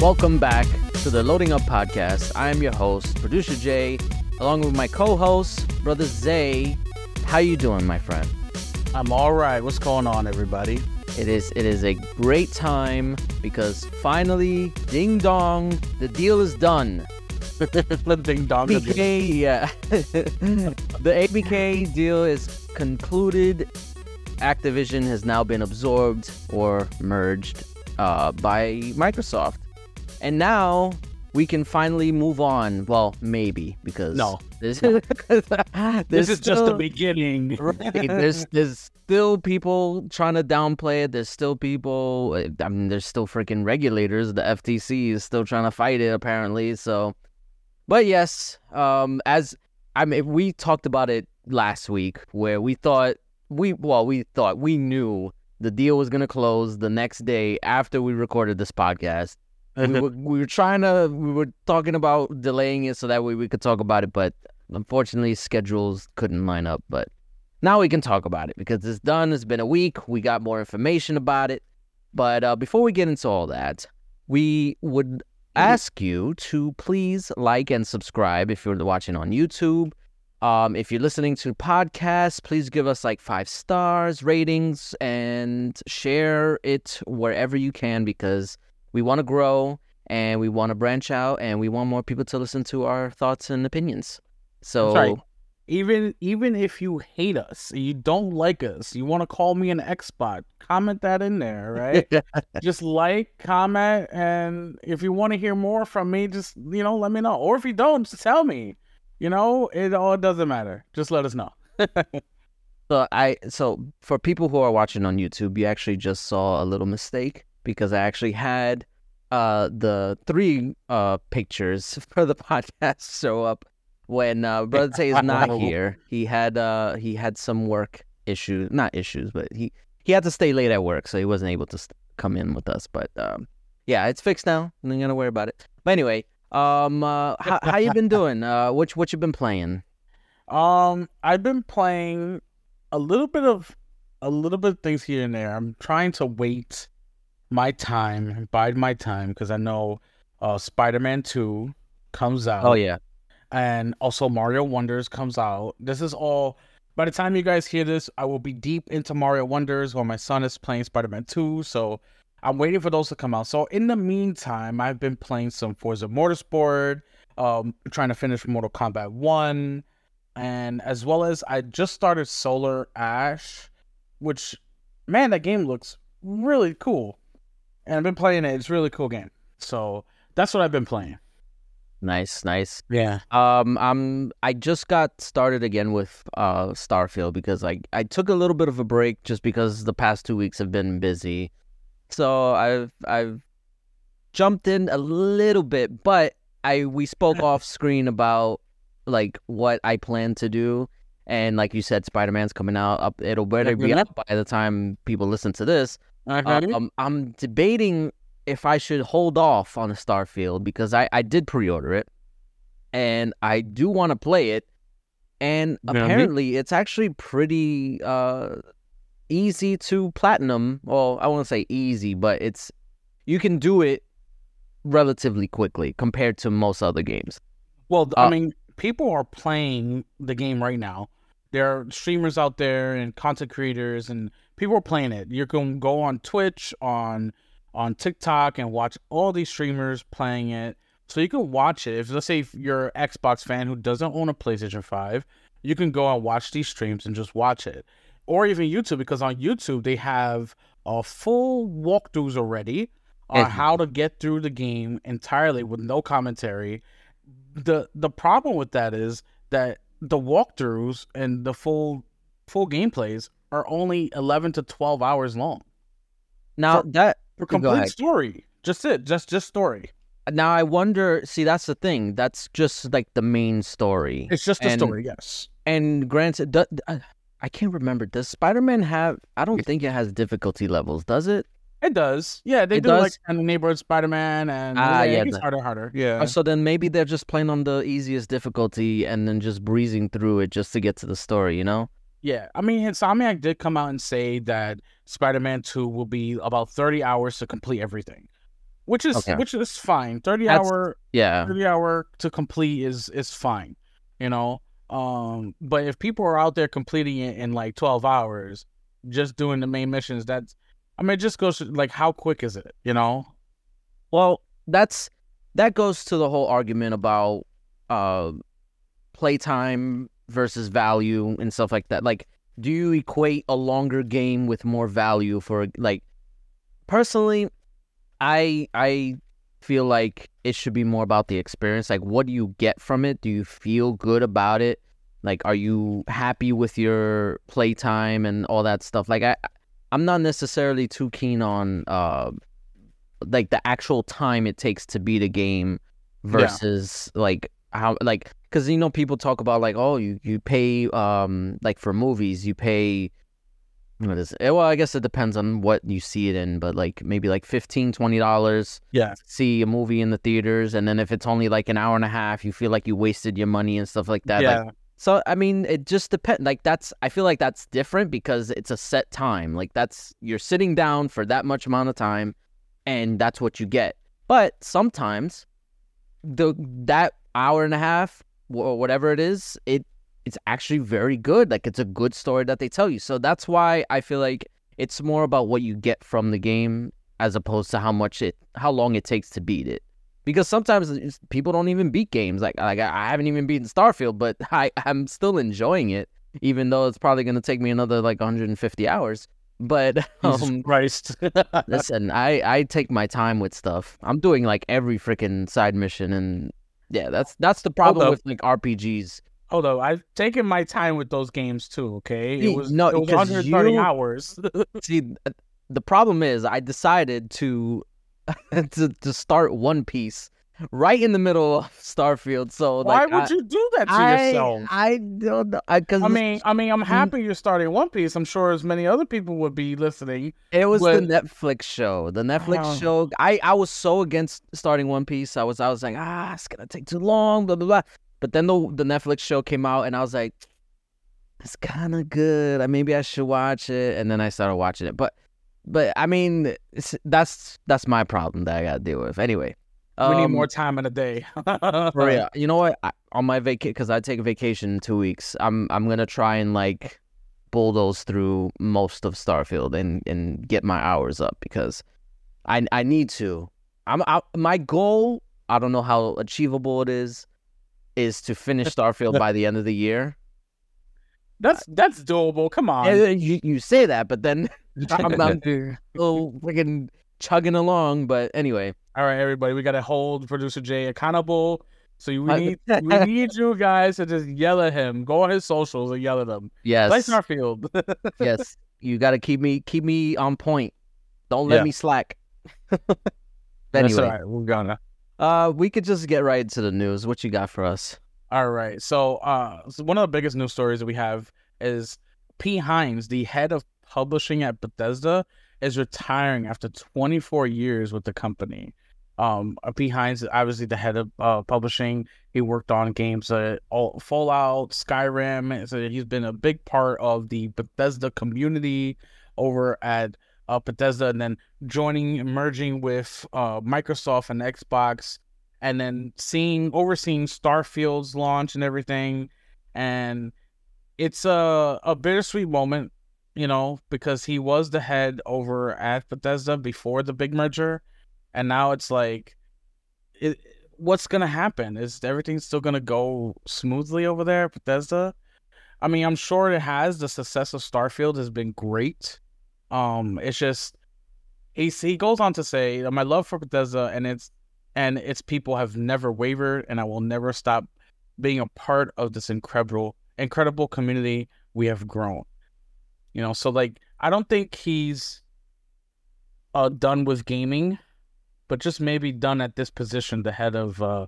Welcome back to the Loading Up Podcast. I am your host, producer Jay, along with my co-host, brother Zay. How you doing, my friend? I'm all right. What's going on, everybody? It is it is a great time because finally, ding dong, the deal is done. Ding dong. ABK, yeah. the ABK deal is concluded. Activision has now been absorbed or merged uh, by Microsoft. And now we can finally move on. Well, maybe because No. this, This is just the beginning. right. There's there's still people trying to downplay it. There's still people. I mean, there's still freaking regulators. The FTC is still trying to fight it apparently. So, but yes, um, as I mean, we talked about it last week where we thought we well we thought we knew the deal was gonna close the next day after we recorded this podcast we were, we were trying to we were talking about delaying it so that way we could talk about it but unfortunately schedules couldn't line up but now we can talk about it because it's done. It's been a week. We got more information about it. But uh, before we get into all that we would ask you to please like and subscribe if you're watching on youtube. Um, if you're listening to podcasts, please give us like five stars, ratings, and share it wherever you can because we want to grow and we want to branch out and we want more people to listen to our thoughts and opinions. So, right. Even even if you hate us, you don't like us, you want to call me an Xbot, comment that in there, right? just like, comment, and if you want to hear more from me, just you know, let me know. Or if you don't, just tell me. You know, it all doesn't matter. Just let us know. so I so for people who are watching on YouTube, you actually just saw a little mistake because I actually had uh the three uh pictures for the podcast show up when uh Brother Tay is not here. He had uh he had some work issues, not issues, but he he had to stay late at work, so he wasn't able to st- come in with us. But um yeah, it's fixed now. I'm not gonna worry about it. But anyway, um, uh, how how you been doing? Uh, what what you been playing? Um, I've been playing a little bit of a little bit of things here and there. I'm trying to wait my time, bide my time, because I know uh Spider-Man 2 comes out. Oh yeah, and also Mario Wonders comes out. This is all by the time you guys hear this, I will be deep into Mario Wonders while my son is playing Spider-Man 2, so I'm waiting for those to come out. So in the meantime, I've been playing some Forza Motorsport, um, trying to finish Mortal Kombat 1, and as well as I just started Solar Ash, which man, that game looks really cool. And I've been playing it. It's a really cool game. So that's what I've been playing. nice, nice. Yeah. Um, I'm I just got started again with uh Starfield because I I took a little bit of a break just because the past two weeks have been busy. So I've I've jumped in a little bit, but I we spoke off screen about like what I plan to do. And like you said, Spider Man's coming out. Up, it'll better be out by the time people listen to this. Uh-huh. Um, I'm debating if I should hold off on the Starfield because I, I did pre-order it, and I do want to play it, and me- apparently it's actually pretty uh easy to platinum. Well, I won't say easy, but it's you can do it relatively quickly compared to most other games. Well, Uh, I mean, people are playing the game right now. There are streamers out there and content creators, and people are playing it. You can go on Twitch, on on TikTok, and watch all these streamers playing it. So you can watch it. If let's say if you're an Xbox fan who doesn't own a PlayStation Five, you can go and watch these streams and just watch it, or even YouTube because on YouTube they have a full walkthroughs already on Mhm. how to get through the game entirely with no commentary the the problem with that is that the walkthroughs and the full full gameplays are only 11 to 12 hours long Now that for complete story just it just just story now I wonder. See, that's the thing. That's just like the main story. it's just a story yes And granted, I can't remember. Does Spider Man have? I don't think it has difficulty levels. Does it? It does yeah they It do like does? kind of neighborhood spider-man and Ah, yeah, yeah, it gets harder harder yeah Uh, So then maybe they're just playing on the easiest difficulty and then just breezing through it just to get to the story. You know? Yeah, I mean, Insomniac did come out and say that Spider-Man 2 will be about 30 hours to complete everything, which is Okay. which is fine. Thirty That's- hour Yeah. 30 hour to complete is is fine you know um but if people are out there completing it in like 12 hours just doing the main missions that's i mean it just goes to, like how quick is it you know Well, that's that goes to the whole argument about uh playtime versus value and stuff like that. Like, do you equate a longer game with more value for like personally I I feel like it should be more about the experience. Like what do you get from it? Do you feel good about it? Like are you happy with your playtime and all that stuff? Like I I'm not necessarily too keen on uh like the actual time it takes to beat a game versus like how like because you know people talk about like oh you you pay um like for movies you pay what is it? well i guess it depends on what you see it in but like maybe like 15 20 dollars yeah. see a movie in the theaters and then if it's only like an hour and a half you feel like you wasted your money and stuff like that yeah. like so I mean, it just depends. Like that's, I feel like that's different because it's a set time. Like that's you're sitting down for that much amount of time, and that's what you get. But sometimes, the that hour and a half or whatever it is, it it's actually very good. Like it's a good story that they tell you. So that's why I feel like it's more about what you get from the game as opposed to how much it, how long it takes to beat it because sometimes people don't even beat games. Like like I haven't even beaten Starfield, but I I'm still enjoying it, even though it's probably gonna take me another like 150 hours. But Jesus um, Christ. listen, I I take my time with stuff. I'm doing like every freaking side mission, and yeah, that's that's the problem up. with like RPGs. Although I've taken my time with those games too, okay? It was no, it was 'cause 130 you- hours. See, the problem is I decided to to to start One Piece right in the middle of Starfield. So Why like, would I, you do that to I, yourself? I don't know. I, I mean, I mean, I'm Mm. happy you're starting One Piece. I'm sure as many other people would be listening. it was but- the Netflix show. The Netflix Oh. show. I, I was so against starting One Piece. I was I was like, ah, it's gonna take too long, blah blah blah. But then the the Netflix show came out, and I was like, it's kind of good. Maybe I should watch it. And then I started watching it. But but I mean, that's that's my problem that I gotta deal with. Anyway, we need um, more time in a day. For real. You know what? I, on my vacation, because I take a vacation in two weeks, I'm I'm gonna try and like bulldoze through most of Starfield and and get my hours up because I I need to. I'm I, my goal. I don't know how achievable it is. Is to finish Starfield by the end of the year. That's that's doable. Come on. You you say that, but then I'm, I'm still freaking chugging along. But anyway, All right, everybody, we gotta hold producer Jay accountable. So we need we need you guys to just yell at him. Go on his socials and yell at him. yes, Play field. yes, you got to keep me keep me on point. Don't let Yeah. me slack. That's anyway, all right. We're gonna. uh, we could just get right into the news. What you got for us? All right. So, uh, so one of the biggest news stories that we have is Pete Hines, the head of publishing at Bethesda, is retiring after 24 years with the company. Um, is obviously the head of uh, publishing. He worked on games uh, all Fallout, Skyrim. So he's been a big part of the Bethesda community over at uh, Bethesda, and then joining, merging with uh, Microsoft and Xbox and then seeing overseeing Starfield's launch and everything, and it's a a bittersweet moment, you know, because he was the head over at Bethesda before the big merger, and now it's like, it what's gonna happen? Is everything still gonna go smoothly over there at Bethesda? I mean, I'm sure it has. The success of Starfield has been great. Um, it's just he he goes on to say, "My love for Bethesda and its and its people have never wavered, and I will never stop being a part of this incredible incredible community we have grown." You know, so like I don't think he's uh done with gaming, but just maybe done at this position, the head of uh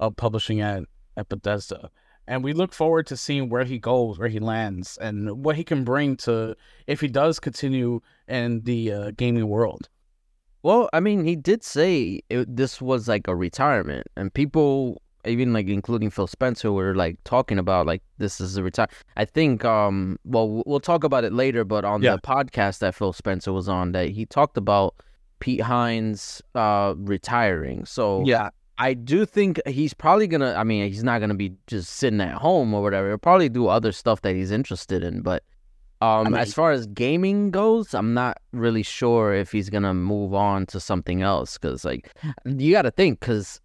of publishing at at Bethesda. And we look forward to seeing where he goes, where he lands, and what he can bring to if he does continue in the uh, gaming world. Well, I mean, he did say it, this was like a retirement, and people, even like including Phil Spencer, we're like talking about like this is a retire. I think, um, well, we'll talk about it later, but on Yeah. the podcast that Phil Spencer was on, that he talked about Pete Hines uh retiring. So Yeah. I do think he's probably gonna. I mean, he's not gonna be just sitting at home or whatever. He'll probably do other stuff that he's interested in. But um, mean- as far as gaming goes, I'm not really sure if he's gonna move on to something else. Because like, you got to think, because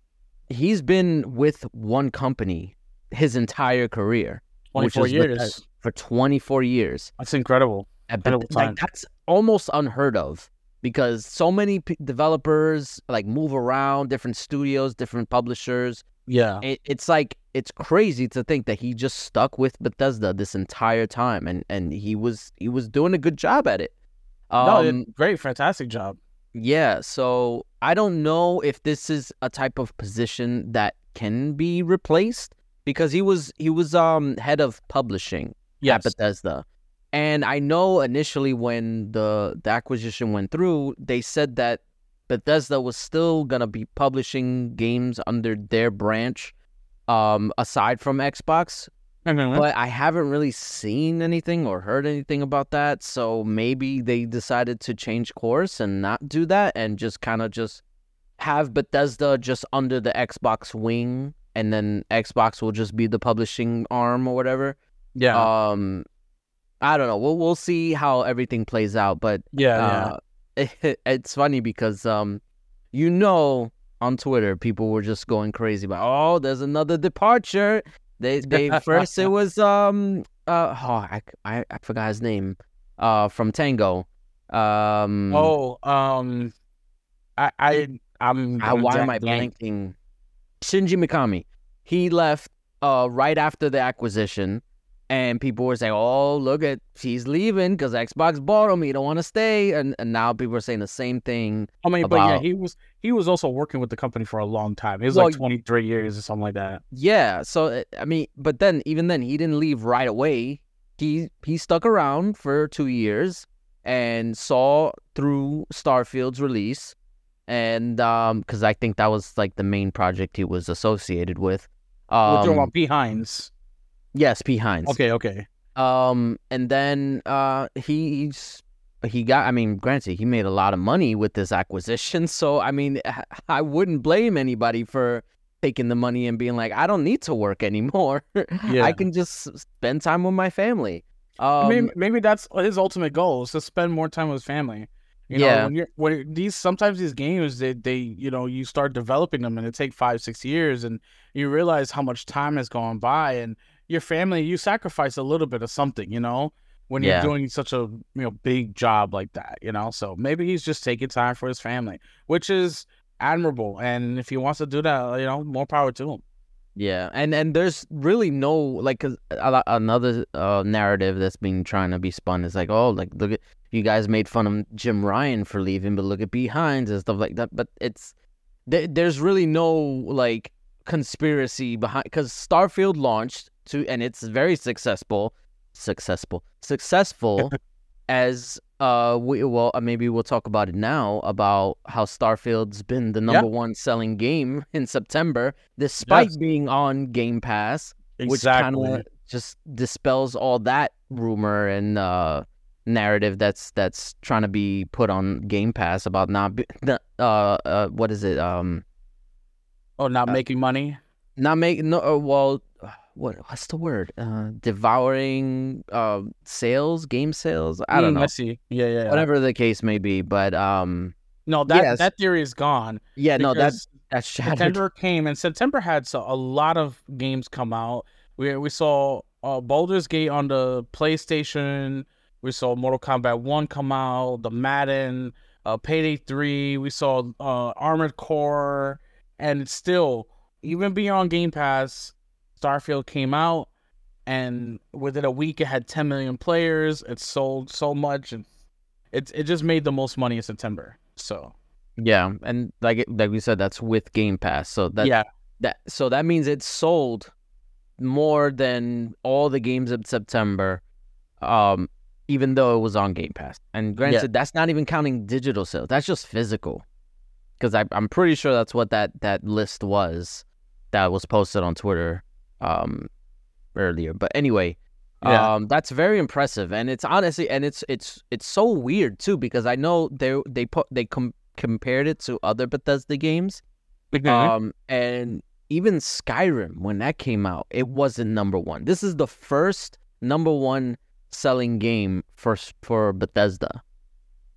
he's been with one company his entire career, 24 is years. For 24 years. That's incredible. At Incredible like that's almost unheard of because so many p- developers like move around different studios, different publishers. Yeah. It, it's like it's crazy to think that he just stuck with Bethesda this entire time, and and he was he was doing a good job at it. no, Um, it- great, fantastic job. yeah, so I don't know if this is a type of position that can be replaced because he was he was um head of publishing Yes. at Bethesda. And I know initially when the the acquisition went through, they said that Bethesda was still gonna be publishing games under their branch, um, aside from Xbox. Mhm. But I haven't really seen anything or heard anything about that. So maybe they decided to change course and not do that and just kind of just have Bethesda just under the Xbox wing and then Xbox will just be the publishing arm or whatever. yeah. Um I don't know. We'll we'll see how everything plays out, but yeah. yeah. uh, it's funny because um you know on Twitter people were just going crazy about oh there's another departure. They they first it was um uh oh I, I I forgot his name uh from Tango. Um Oh, um, I, I, I'm. gonna why am I blanking? Shinji Mikami. He left uh right after the acquisition and people were saying, "Oh, look at he's leaving because Xbox bought him. He don't want to stay." And and now people are saying the same thing. I mean, but yeah, he was he was also working with the company for a long time. It was Well, like 23 years or something like that. Yeah. So uh, I mean, but then even then, he didn't leave right away. He he stuck around for two years and saw through Starfield's release, and um, because I think that was like the main project he was associated with. We're talking Um, about Pete Yes, Pete Hines. Okay, okay. Um, and then uh, he's he got. I mean, granted, he made a lot of money with this acquisition. So I mean, I wouldn't blame anybody for taking the money and being like, I don't need to work anymore. Yeah. I can just spend time with my family. Um, mean, maybe that's his ultimate goal is to spend more time with his family. You know, Yeah. when you're when these sometimes these games they they you know you start developing them and it take five six years and you realize how much time has gone by and your family you sacrifice a little bit of something you know when Yeah. you're doing such a you know big job like that you know so maybe he's just taking time for his family which is admirable and if he wants to do that you know more power to him Yeah, and and there's really no like 'cause a another uh, narrative that's been trying to be spun is like, oh, like look at you guys made fun of Jim Ryan for leaving, but look at Pete Hines and stuff like that. But it's there, there's really no like conspiracy behind because Starfield launched to and it's very successful, successful, successful as uh we well uh, maybe we'll talk about it now about how Starfield's been the number one selling game in September despite Yes. being on Game Pass, exactly. which kind of just dispels all that rumor and uh narrative that's that's trying to be put on Game Pass about not be, uh uh what is it um oh not making money not making no uh, well uh, what what's the word uh devouring uh sales game sales I don't Mm, know I see yeah yeah, yeah. whatever the case may be but um no that Yes. that theory is gone yeah no that because that's shattered September came and September had so, a lot of games come out. We we saw uh, Baldur's Gate on the PlayStation. We saw Mortal Kombat One come out. The Madden, uh, Payday Three. We saw uh, Armored Core, and still even beyond Game Pass, Starfield came out, and within a week it had 10 million players. It sold so much, and it it just made the most money in September. So. Yeah and like like we said that's with Game Pass so that yeah, that so that means it sold more than all the games of September um even though it was on Game Pass. And granted that's not even counting digital sales that's just physical. Because I'm pretty sure that's what that that list was that was posted on Twitter um earlier but anyway Yeah. um that's very impressive and it's honestly and it's it's it's so weird too because I know they they put they com- compared it to other Bethesda games. Mhm. Um, and even Skyrim, when that came out, it wasn't number one. This is the first number one selling game for for Bethesda,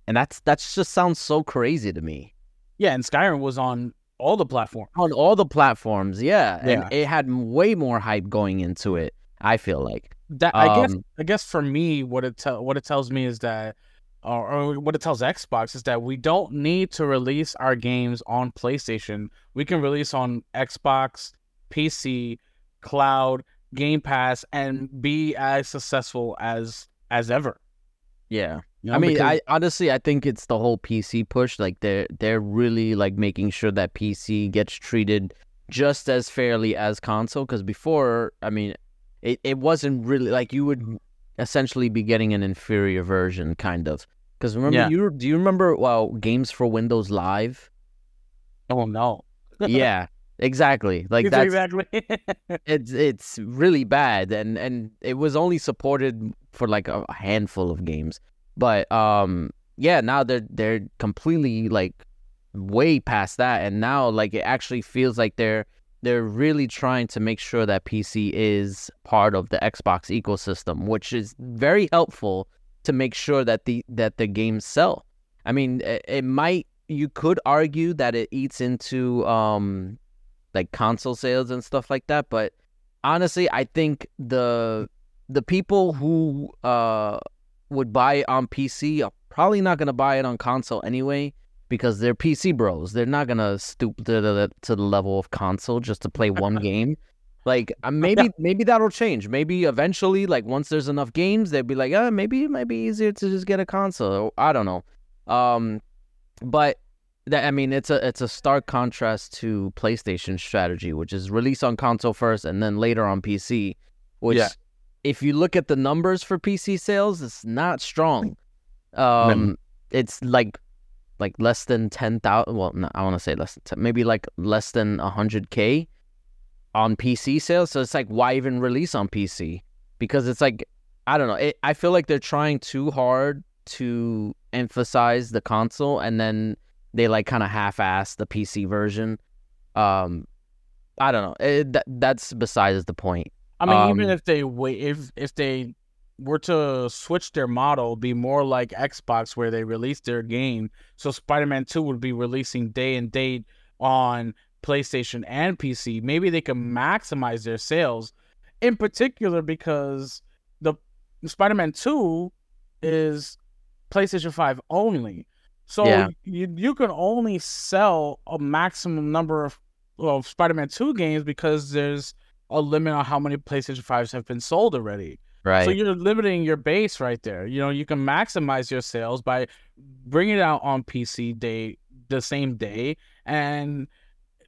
and that's that's just sounds so crazy to me. yeah, and Skyrim was on all the platforms. On all the platforms, yeah, and it had way more hype going into it. I feel like, That I guess Um, I guess for me, what it tell what it tells me is that, or, or what it tells Xbox is that we don't need to release our games on PlayStation. We can release on Xbox, PC, cloud, Game Pass, and be as successful as as ever. Yeah. You know, I mean, because- I honestly I think it's the whole PC push. Like they're they're really like making sure that PC gets treated just as fairly as console. Because before, I mean, it, it wasn't really like you would essentially be getting an inferior version, kind of. Because remember, Yeah. you do you remember well games for Windows Live? oh no, yeah, exactly. Like that's exactly. it's it's really bad and and it was only supported for like a a handful of games but um yeah now they're they're completely like way past that and now like it actually feels like they're they're really trying to make sure that PC is part of the Xbox ecosystem which is very helpful to make sure that the that the games sell i mean it, it might you could argue that it eats into um like console sales and stuff like that but honestly i think the the people who uh would buy it on pc are probably not to buy it on console anyway because they're pc bros. They're not to stoop to the to the level of console just to play one game. Like uh, maybe maybe that'll change. Maybe eventually like once there's enough games they'll be like uh maybe it might be easier to just get a console. I don't know. Um but that I mean, it's a it's a stark contrast to PlayStation's strategy, which is release on console first and then later on PC. Which, Yeah. if you look at the numbers for PC sales, it's not strong. Um, it's like like less than ten thousand. Well, no, I want to say less than 10, maybe like less than hundred k on PC sales. So it's like, why even release on PC? Because it's like, I don't know. It, I feel like they're trying too hard to emphasize the console, and then they like kind of half-ass the PC version. Um, I don't know. It, that that's besides the point. I mean, even Um, if they wait, if if they were to switch their model, be more like Xbox, where they release their game, so Spider-Man Two would be releasing day and date on PlayStation and PC. Maybe they can maximize their sales, in particular because the Spider-Man Two is PlayStation Five only. So Yeah. you you can only sell a maximum number of, of Spider-Man Two games because there's a limit on how many PlayStation 5s have been sold already. Right. So you're limiting your base right there. You know, you can maximize your sales by bringing it out on PC day the same day and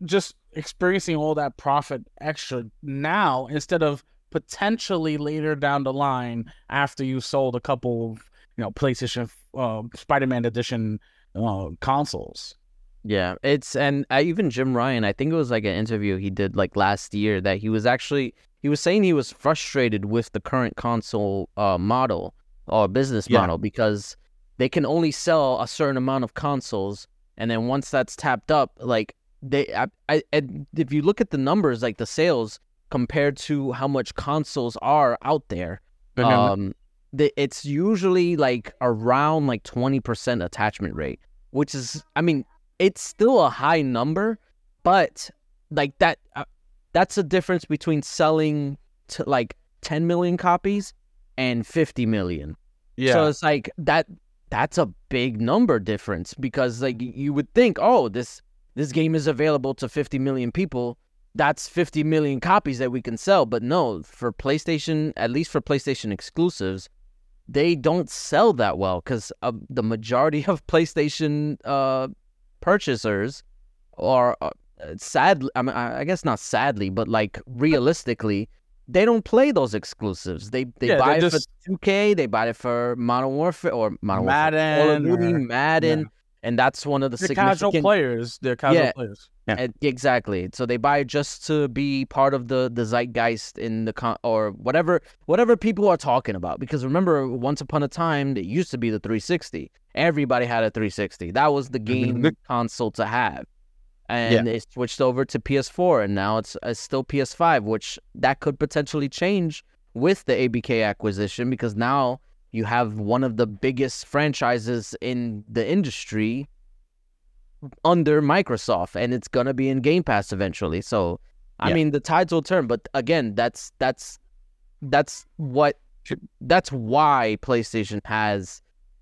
just experiencing all that profit extra now instead of potentially later down the line after you sold a couple of you know PlayStation uh, Spider-Man edition uh, consoles. Yeah, it's and uh, even Jim Ryan, I think it was like an interview he did like last year that he was actually he was saying he was frustrated with the current console uh, model or business Yeah. model because they can only sell a certain amount of consoles, and then once that's tapped up, like they, I, I, if you look at the numbers, like the sales compared to how much consoles are out there, um, the, it's usually like around like twenty percent attachment rate, which is, I mean, it's still a high number, but like that, uh, that's a difference between selling to like ten million copies and fifty million. yeah. So it's like that. That's a big number difference because like you would think, oh, this this game is available to 50 million people. That's 50 million copies that we can sell. But no, for PlayStation, at least for PlayStation exclusives, they don't sell that well because uh, the majority of PlayStation uh, purchasers are uh, sadly, I mean, I guess not sadly, but like realistically, they don't play those exclusives. They they Yeah, buy it just- for 2K, they buy it for Modern Warfare or Modern Warfare, Call of Madden Duty, Madden, yeah. And that's one of the They're casual significant players. They're casual Yeah. players. Yeah. and- exactly. So they buy just to be part of the the zeitgeist in the con- or whatever whatever people are talking about. Because remember, once upon a time, it used to be the 360, everybody had a 360. That was the game console to have. And it switched over to PS4 and now it's, it's still PS5, which that could potentially change with the ABK acquisition because now you have one of the biggest franchises in the industry under Microsoft and it's going to be in Game Pass eventually. So I Yeah. mean the tides will turn, but again, that's that's that's what that's why PlayStation has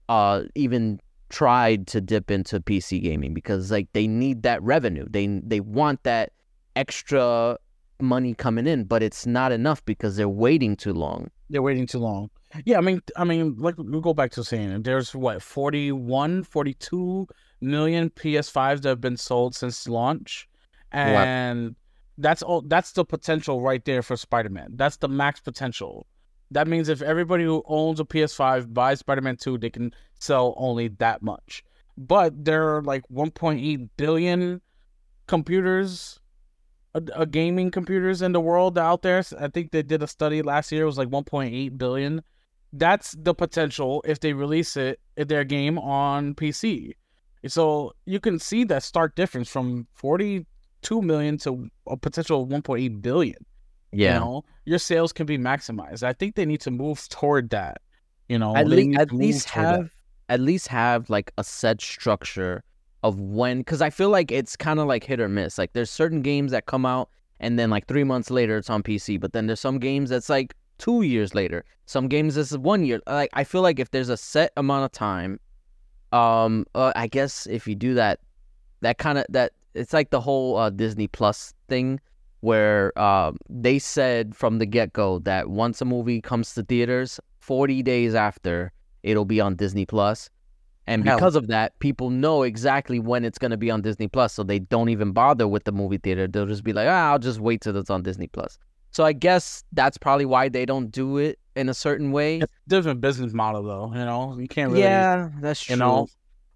uh even tried to dip into PC gaming because like they need that revenue. They they want that extra money coming in, but it's not enough because they're waiting too long. They're waiting too long. Yeah, I mean, I mean, like we'll go back to saying. There's what 41, 42 million PS5s that have been sold since launch, and that's all. That's the potential right there for Spider-Man. That's the max potential. That means if everybody who owns a PS5 buys Spider-Man 2, they can sell only that much. But there are like 1.8 billion computers a, a gaming computers in the world out there. I think they did a study last year. It was like 1.8 billion. That's the potential if they release it their game on PC. So you can see that stark difference from 42 million to a potential 1.8 billion. Yeah. You know, your sales can be maximized. I think they need to move toward that. You know, at least at least toward that. have at least have like a set structure of when because I feel like it's kind of like hit or miss. Like there's certain games that come out and then like three months later it's on PC, but then there's some games that's like two years later. Some games this is one year. Like I feel like if there's a set amount of time, um, uh, I guess if you do that, that kind of that it's like the whole uh, Disney Plus thing where um, they said from the get go that once a movie comes to theaters, 40 days after it'll be on Disney Plus. And Hell. because of that, people know exactly when it's going to be on Disney Plus. So they don't even bother with the movie theater. They'll just be like, ah, I'll just wait till it's on Disney Plus. So I guess that's probably why they don't do it in a certain way. It's a different business model, though. You know, you can't really. Yeah, that's true. you know?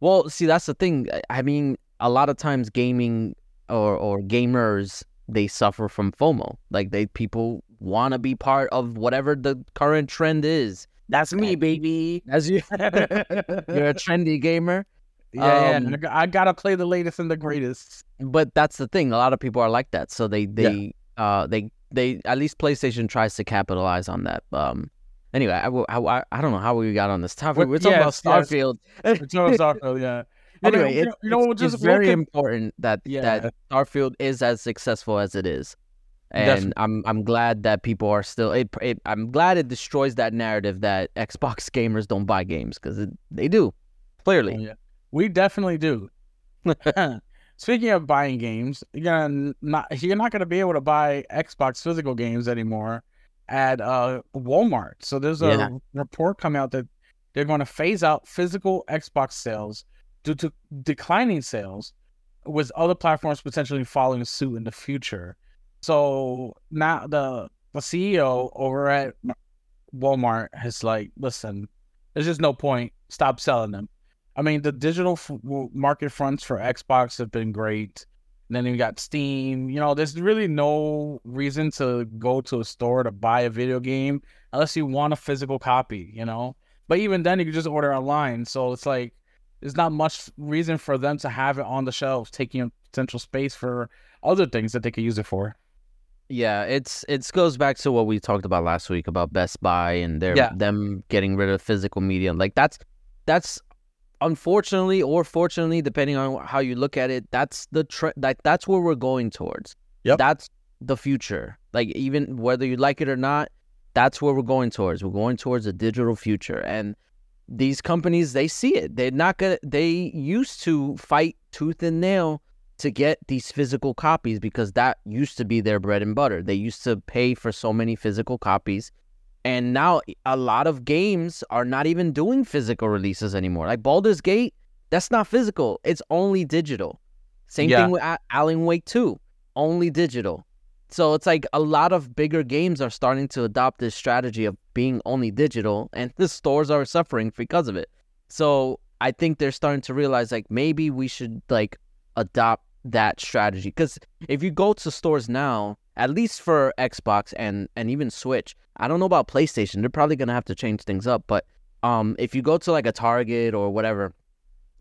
Well, see, that's the thing. I- mean, a lot of times gaming or or gamers they suffer from FOMO. Like they people want to be part of whatever the current trend is. That's me, baby. As you. You're a trendy gamer, yeah. Um, I g- I gotta play the latest and the greatest. but that's the thing. A lot of people are like that. So they they uh they they at least PlayStation tries to capitalize on that. Um. Anyway, I, I, I don't know how we got on this topic. We're talking yes, about yes. Starfield. It's all Starfield, yeah. I mean, Anyway, you it, know- you know, it's, just it's very important that Yeah. that Starfield is as successful as it is, and Definitely. I'm I'm glad that people are still. It, it, I'm glad it destroys that narrative that Xbox gamers don't buy games because they do, clearly. Oh, yeah. We definitely do. Speaking of buying games, you're gonna not you're not gonna be able to buy Xbox physical games anymore at uh Walmart. So there's a Yeah. report coming out that they're going to phase out physical Xbox sales due to declining sales, with other platforms potentially following suit in the future. So now the the CEO over at Walmart has like, listen, there's just no point. Stop selling them. I mean, the digital f- market fronts for Xbox have been great. And then you got Steam. You know, there's really no reason to go to a store to buy a video game unless you want a physical copy, you know? But even then, you can just order online. So it's like, there's not much reason for them to have it on the shelves, taking up potential space for other things that they could use it for. Yeah, it's it goes back to what we talked about last week about Best Buy and their Yeah. them getting rid of physical media. Like that's that's unfortunately or fortunately, depending on how you look at it, that's the tre- like that's where we're going towards. Yep. That's the future. Like even whether you like it or not, that's where we're going towards. We're going towards a digital future and these companies they see it. They're not gonna they used to fight tooth and nail to get these physical copies because that used to be their bread and butter. They used to pay for so many physical copies. And now a lot of games are not even doing physical releases anymore. Like Baldur's Gate, that's not physical. It's only digital. Same Yeah. thing with Alan Wake 2, only digital. So it's like a lot of bigger games are starting to adopt this strategy of being only digital, and the stores are suffering because of it. So I think they're starting to realize like maybe we should like adopt that strategy because if you go to stores now, at least for Xbox and and even Switch, I don't know about PlayStation. They're probably gonna have to change things up, but um, if you go to like a Target or whatever,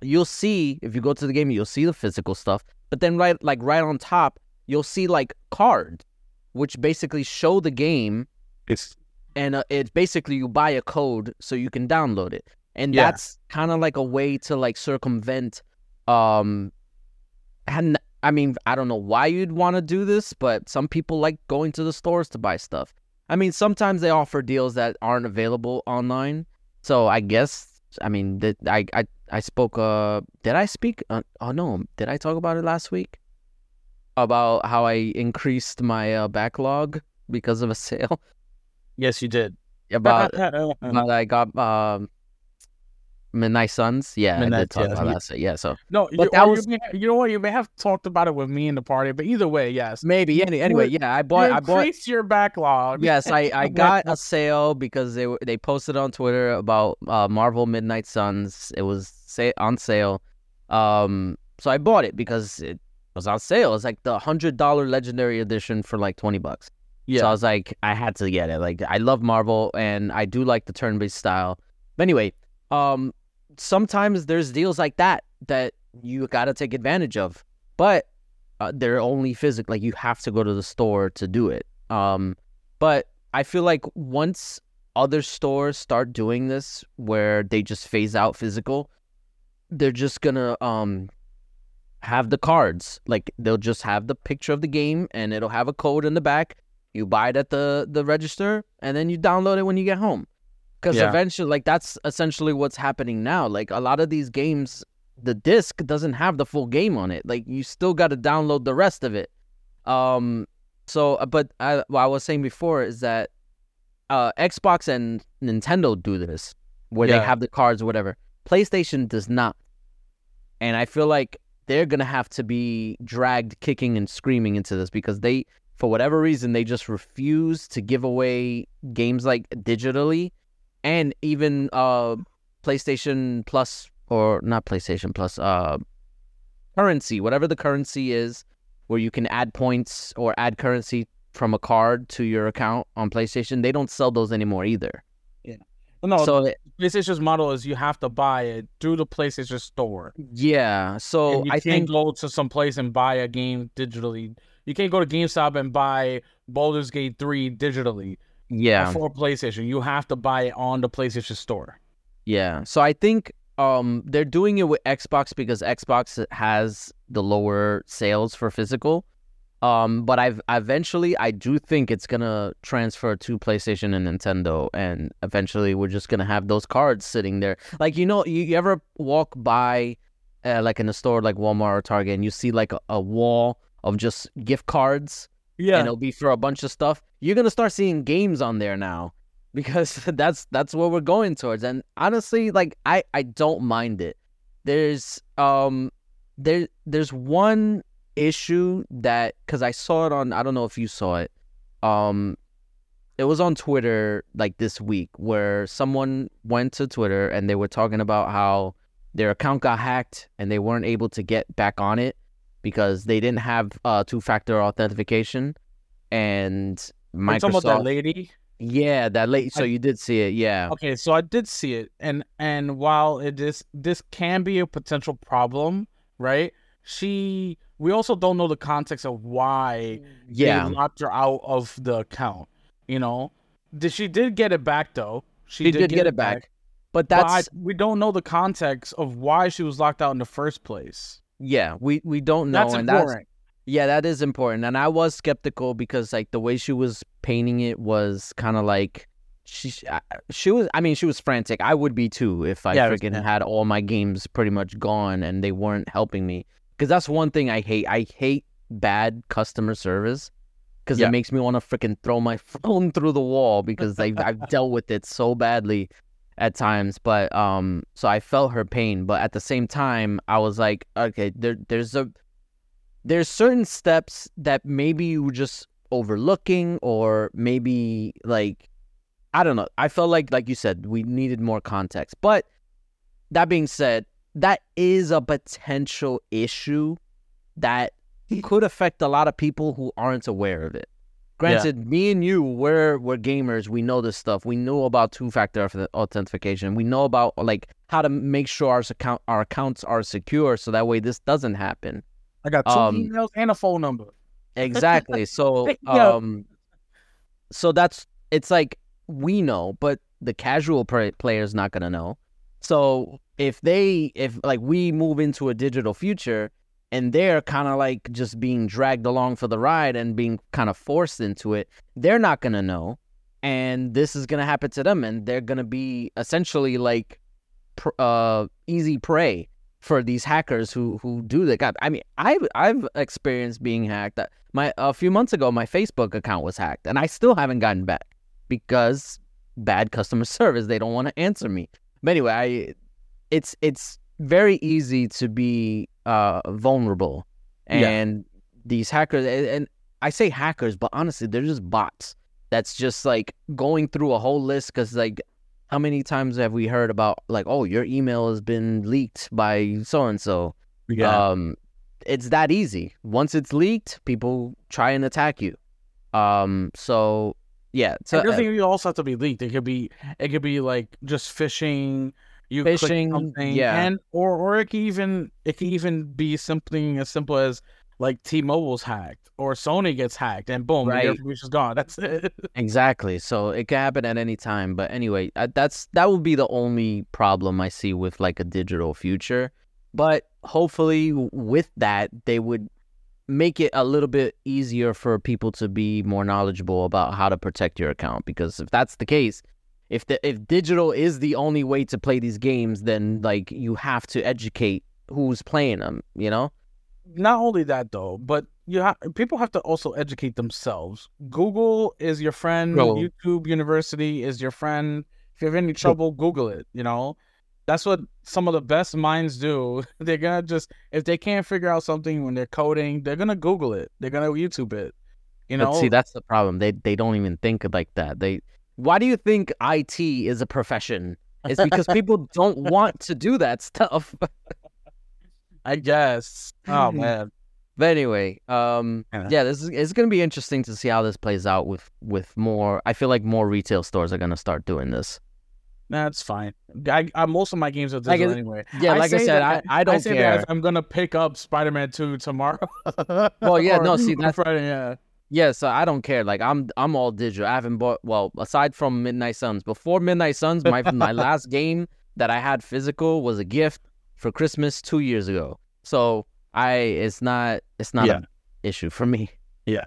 you'll see if you go to the game, you'll see the physical stuff. But then right like right on top, you'll see like card, which basically show the game It's and uh, it's basically you buy a code so you can download it and Yeah. that's kind of like a way to like circumvent um and i mean i don't know why you'd want to do this but some people like going to the stores to buy stuff. I mean sometimes they offer deals that aren't available online. So i guess i mean that i i i spoke uh did i speak uh, oh no did i talk about it last week? About how i increased my uh, backlog because of a sale? Yes, you did. about but I got um Midnight Suns. Yeah, I did talk Suns, about yeah. that. So, yeah, so no, But you, that was- you, may, you know what? You may have talked about it with me in the party, but either way, yes. maybe any, anyway. Yeah, I bought. you I bought. your backlog. Yes, I, I got a sale because they they posted on Twitter about uh, Marvel Midnight Suns. It was say on sale, um. So I bought it because it was on sale. It's like the hundred dollar Legendary Edition for like twenty bucks. yeah. So I was like, I had to get it. Like I love Marvel and I do like the turn based style. But anyway, um sometimes there's deals like that that you gotta take advantage of. But uh, they're only physical like you have to go to the store to do it. Um but I feel like once other stores start doing this where they just phase out physical, they're just gonna um have the cards. Like they'll just have the picture of the game and it'll have a code in the back. You buy it at the the register and then you download it when you get home. Cuz Yeah. eventually like that's essentially what's happening now. Like a lot of these games the disc doesn't have the full game on it. Like you still got to download the rest of it. Um so uh, but I what I was saying before is that uh Xbox and Nintendo do this where Yeah. they have the cards or whatever. PlayStation does not. And I feel like they're gonna have to be dragged kicking and screaming into this because they for whatever reason they just refuse to give away games like digitally and even uh PlayStation Plus or not PlayStation Plus uh currency whatever the currency is where you can add points or add currency from a card to your account on PlayStation they don't sell those anymore either. no, So PlayStation's model is you have to buy it through the PlayStation Store. yeah, so and you I can't think go to some place and buy a game digitally. You can't go to GameStop and buy Baldur's Gate 3 digitally yeah. for PlayStation. You have to buy it on the PlayStation Store. Yeah. So I think um they're doing it with Xbox because Xbox has the lower sales for physical. Um but I've eventually I do think it's going to transfer to PlayStation and Nintendo and eventually we're just going to have those cards sitting there. Like you know you, you ever walk by uh, like in a store like Walmart or Target and you see like a, a wall of just gift cards Yeah. and it'll be for a bunch of stuff. You're gonna start seeing games on there now because that's that's what we're going towards. And honestly, like I I don't mind it. There's um there there's one issue that because I saw it on I don't know if you saw it. Um, it was on Twitter like this week where someone went to Twitter and they were talking about how their account got hacked and they weren't able to get back on it because they didn't have uh, two-factor authentication and I'm about that Microsoft. lady. Yeah, that late. So I- you did see it, yeah. Okay, so I did see it, and and while it is this can be a potential problem, right? She we also don't know the context of why Yeah, they locked her out of the account. You know, did she did get it back though? she did get it back, but But I, that's we don't know the context of why she was locked out in the first place. Yeah. We we don't know, That's and that's. Yeah, that is important. And I was skeptical because like the way she was painting it was kind of like she she was I mean she was frantic. I would be too if I Yeah, was- freaking had all my games pretty much gone and they weren't helping me. Cuz that's one thing I hate. I hate bad customer service cuz Yeah. it makes me want to freaking throw my phone through the wall because I I've dealt with it so badly at times but um so I felt her pain but at the same time I was like okay there there's a there's certain steps that maybe you were just overlooking or maybe like I don't know. I felt like like you said we needed more context. But that being said, that is a potential issue that could affect a lot of people who aren't aware of it. Granted, me and you, we're we're gamers. We know this stuff. We know about two factor authentication. We know about like how to make sure our account our accounts are secure, so that way this doesn't happen. I got two um, emails and a phone number. Exactly. So um, so that's it's like we know, but the casual player is not gonna know. So if they if like we move into a digital future and they're kind of like just being dragged along for the ride and being kind of forced into it, they're not going to know. And this is going to happen to them. And they're going to be essentially like pr- uh, easy prey for these hackers who who do that. God, I mean, I've I've experienced being hacked. My a few months ago, my Facebook account was hacked, and I still haven't gotten back because bad customer service. They don't want to answer me. But anyway, I it's it's very easy to be uh, vulnerable, and yeah. these hackers and I say hackers, but honestly, they're just bots. That's just like going through a whole list because like how many times have we heard about like oh your email has been leaked by so and so yeah. Um it's that easy. Once it's leaked people try and attack you. Um so yeah so it doesn't uh, also have to be leaked. It could be it could be like just phishing you something, yeah, and or or it can even it can even be something as simple as like T-Mobile's hacked or Sony gets hacked, and boom, right. your information's gone. That's it. exactly. So it can happen at any time. But anyway, that's that would be the only problem I see with like a digital future. But hopefully, with that, they would make it a little bit easier for people to be more knowledgeable about how to protect your account. Because if that's the case, if the if digital is the only way to play these games, then like you have to educate who's playing them. You know. Not only that though, but you have people have to also educate themselves. Google is your friend. Bro. YouTube University is your friend. If you have any trouble, Google it. You know, that's what some of the best minds do. they're gonna just if they can't figure out something when they're coding, they're gonna Google it. They're gonna YouTube it. You know. But see, that's the problem. They they don't even think like that. They why do you think IT is a profession? It's because people don't want to do that stuff. I guess. Oh man. But anyway, um, yeah. yeah, this is it's gonna be interesting to see how this plays out with with more. I feel like more retail stores are gonna start doing this. That's fine. I, I most of my games are digital like, anyway. Yeah, I like I said, I, I don't I care. I'm gonna pick up Spider Man Two tomorrow. well, yeah, no, see that's Friday, yeah. Yeah, so I don't care. Like I'm I'm all digital. I haven't bought well, aside from Midnight Suns. Before Midnight Suns, my my last game that I had physical was a gift for Christmas two years ago. So I it's not it's not yeah. an issue for me. Yeah.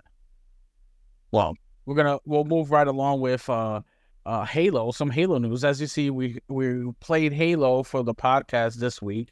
Well, we're gonna we'll move right along with uh uh Halo, some Halo news. As you see, we we played Halo for the podcast this week.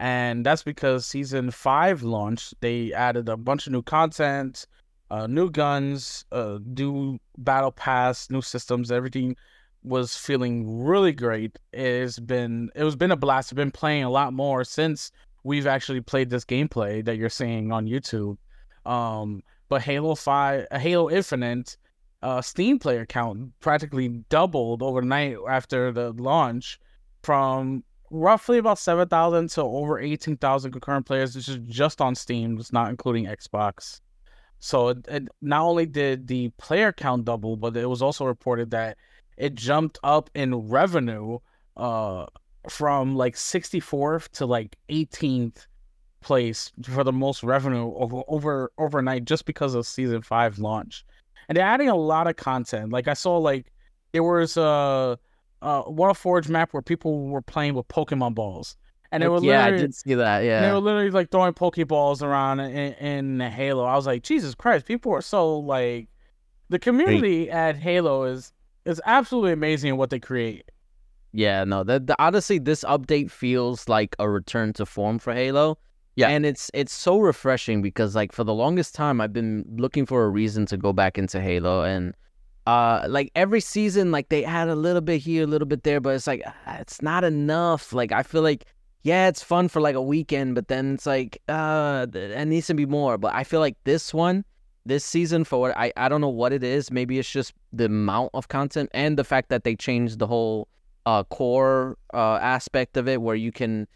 And that's because season five launched. They added a bunch of new content, uh, new guns, uh, new battle pass, new systems. Everything was feeling really great. It's been it was been a blast. I've been playing a lot more since we've actually played this gameplay that you're seeing on YouTube. Um, but Halo Five, Halo Infinite, uh, Steam player count practically doubled overnight after the launch, from roughly about seven thousand to over eighteen thousand concurrent players. This is just on Steam. It's not including Xbox. So it, it, not only did the player count double, but it was also reported that it jumped up in revenue uh, from like 64th to like 18th place for the most revenue over, over overnight just because of season five launch. And they're adding a lot of content. Like I saw like there was a, a World Forge map where people were playing with Pokemon balls. And they were yeah, I did see that. Yeah, they were literally like throwing Pokeballs around in, in Halo. I was like, Jesus Christ, people are so like, the community Great. at Halo is is absolutely amazing in what they create. Yeah, no, the, the honestly, this update feels like a return to form for Halo. Yeah, and it's it's so refreshing because like for the longest time, I've been looking for a reason to go back into Halo and. Uh, like every season, like they add a little bit here, a little bit there, but it's like uh, it's not enough. Like I feel like yeah, it's fun for like a weekend, but then it's like, uh, it needs to be more. But I feel like this one, this season, for what I, I don't know what it is. Maybe it's just the amount of content and the fact that they changed the whole uh, core uh, aspect of it where you can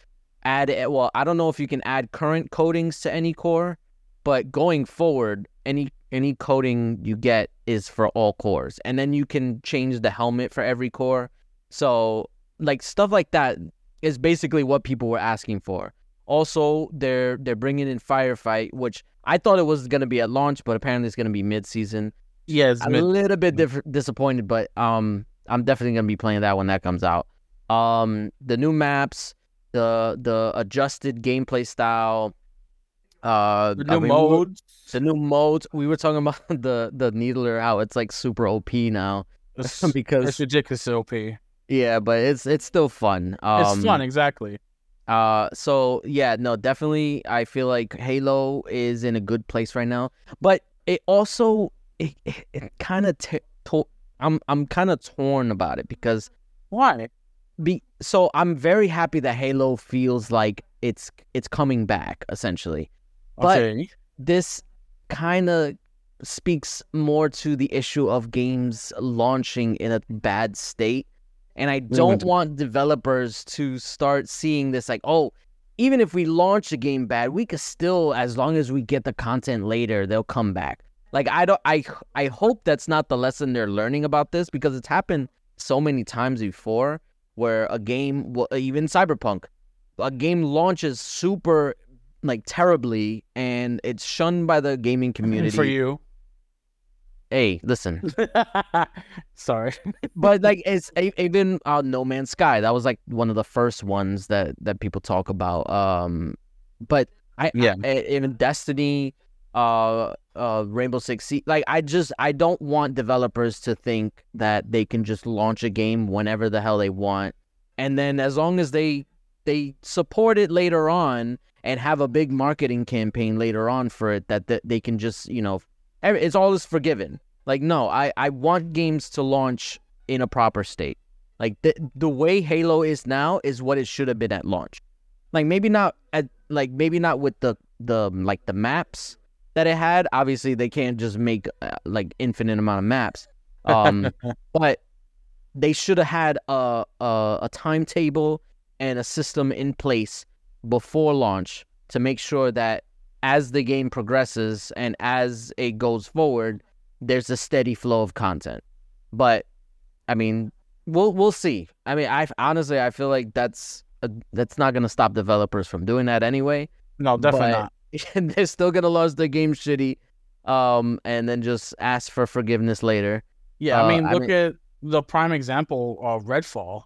add it. Well, I don't know if you can add current coatings to any core, but going forward, any any coating you get is for all cores, and then you can change the helmet for every core. So like stuff like that is basically what people were asking for. Also, they're they're bringing in firefight, which I thought it was gonna be at launch, but apparently it's gonna be mid season. Yeah, it's I'm A little bit diff- disappointed, but um, I'm definitely gonna be playing that when that comes out. Um, the new maps, the the adjusted gameplay style, uh, the I new mean, modes. the new modes. We were talking about the the needler how it's like super OP now It's, it's because ridiculous OP. yeah, but it's it's still fun. Um, it's fun, exactly. uh, so yeah, no, definitely. I feel like Halo is in a good place right now, but it also it, it, it kind of t- to- I'm I'm kind of torn about it because Why? be so I'm very happy that Halo feels like it's it's coming back essentially. But- Okay. This kind of speaks more to the issue of games launching in a bad state. And I don't want developers to start seeing this like, oh, even if we launch a game bad, we could still, as long as we get the content later, they'll come back. Like I don't, I, I hope that's not the lesson they're learning about this because it's happened so many times before, where a game, even Cyberpunk, a game launches super like terribly and it's shunned by the gaming community. For you. Hey, listen, Sorry. but like it's even uh, No Man's Sky. That was like one of the first ones that that people talk about. Um, but I Yeah. I, even Destiny, uh, uh, Rainbow Six Siege. Like I just I don't want developers to think that they can just launch a game whenever the hell they want, and then as long as they they support it later on and have a big marketing campaign later on for it, that, that they can just you know, it's all is forgiven. Like no, I I want games to launch in a proper state. Like the the way Halo is now is what it should have been at launch. Like maybe not at like maybe not with the the like the maps that it had. Obviously, they can't just make uh, like infinite amount of maps. Um, but they should have had a, a a timetable and a system in place before launch to make sure that as the game progresses and as it goes forward, there's a steady flow of content. But I mean, we'll we'll see. I mean, I honestly I feel like that's uh that's not gonna stop developers from doing that anyway. No, definitely not. They're still gonna launch their game shitty, um, and then just ask for forgiveness later. Yeah, Uh, I mean, I look mean- at the prime example of Redfall.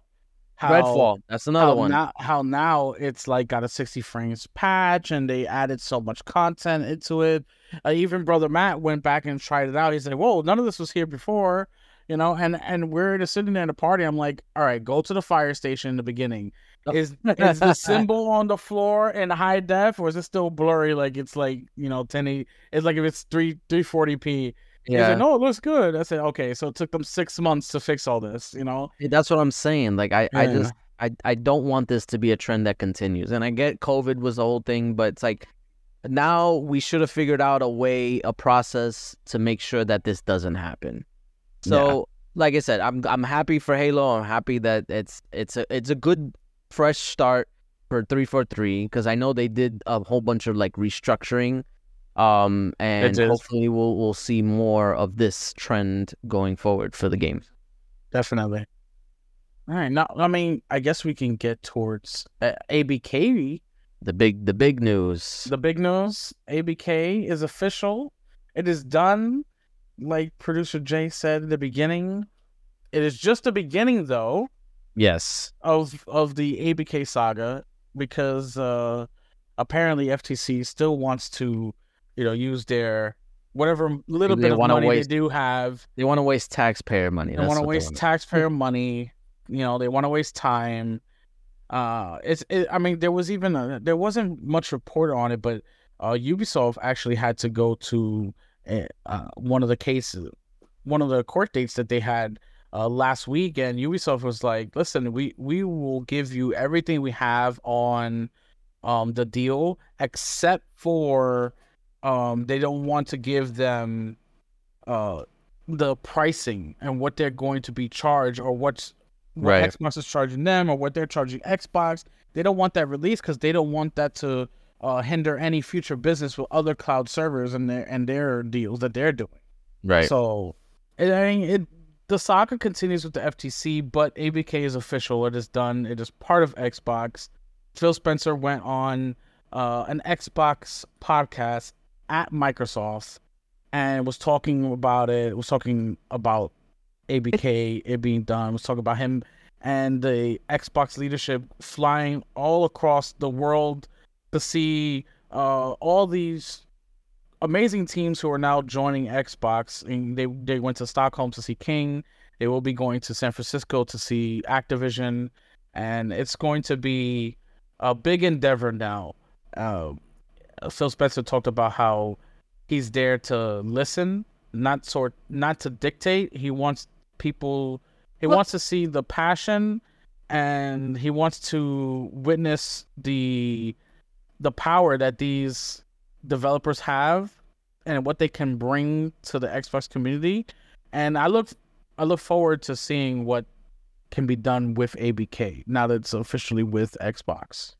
How, Redfall, that's another how one. Now, how now it's like got a 60 frames patch and they added so much content into it. Uh, even brother Matt went back and tried it out. He said, "Whoa, none of this was here before." You know, and and we're just sitting there at a party. I'm like, "All right, go to the fire station in the beginning. Is is the symbol on the floor in high def, or is it still blurry? Like it's like you know, 10 It's like if it's three 340p. He's yeah, like, no, it looks good. I said, okay, so it took them six months to fix all this. You know, that's what I'm saying. Like I, I just I, I don't want this to be a trend that continues. And I get COVID was the whole thing, but it's like now we should have figured out a way, a process to make sure that this doesn't happen. So, like I said, I'm I'm happy for Halo. I'm happy that it's it's a it's a good fresh start for 343 because I know they did a whole bunch of like restructuring. Um and hopefully we'll we'll see more of this trend going forward for the game. definitely. All right, now I mean, I guess we can get towards uh, ABK. The big the big news. The big news: ABK is official. It is done. Like producer Jay said in the beginning, it is just the beginning, though, yes. of of the ABK saga because uh apparently FTC still wants to, you know, use their whatever little They bit of money waste- they do have They want to waste taxpayer money. They want to waste taxpayer money. You know, they want to waste time. Uh, it's. It, I mean, there was even a, there wasn't much report on it, but uh, Ubisoft actually had to go to uh, uh, one of the cases, one of the court dates that they had uh, last week, and Ubisoft was like, "Listen, we we will give you everything we have on um the deal, except for um they don't want to give them uh the pricing and what they're going to be charged or what's what Right. Xbox is charging them or what they're charging Xbox. They don't want that released because they don't want that to uh, hinder any future business with other cloud servers and their and their deals that they're doing. Right. So, it, I mean, it the saga continues with the FTC, but ABK is official. It is done. It is part of Xbox. Phil Spencer went on uh, an Xbox podcast at Microsoft and was talking about it. Was talking about ABK it being done. Was talking about him and the Xbox leadership flying all across the world to see uh, all these amazing teams who are now joining Xbox. And they they went to Stockholm to see King. They will be going to San Francisco to see Activision, and it's going to be a big endeavor now. Uh, Uh, Phil Spencer talked about how he's there to listen, not sort, not to dictate. He wants people. He well, wants to see the passion, and he wants to witness the the power that these developers have and what they can bring to the Xbox community. And I look I look forward to seeing what can be done with ABK now that it's officially with Xbox.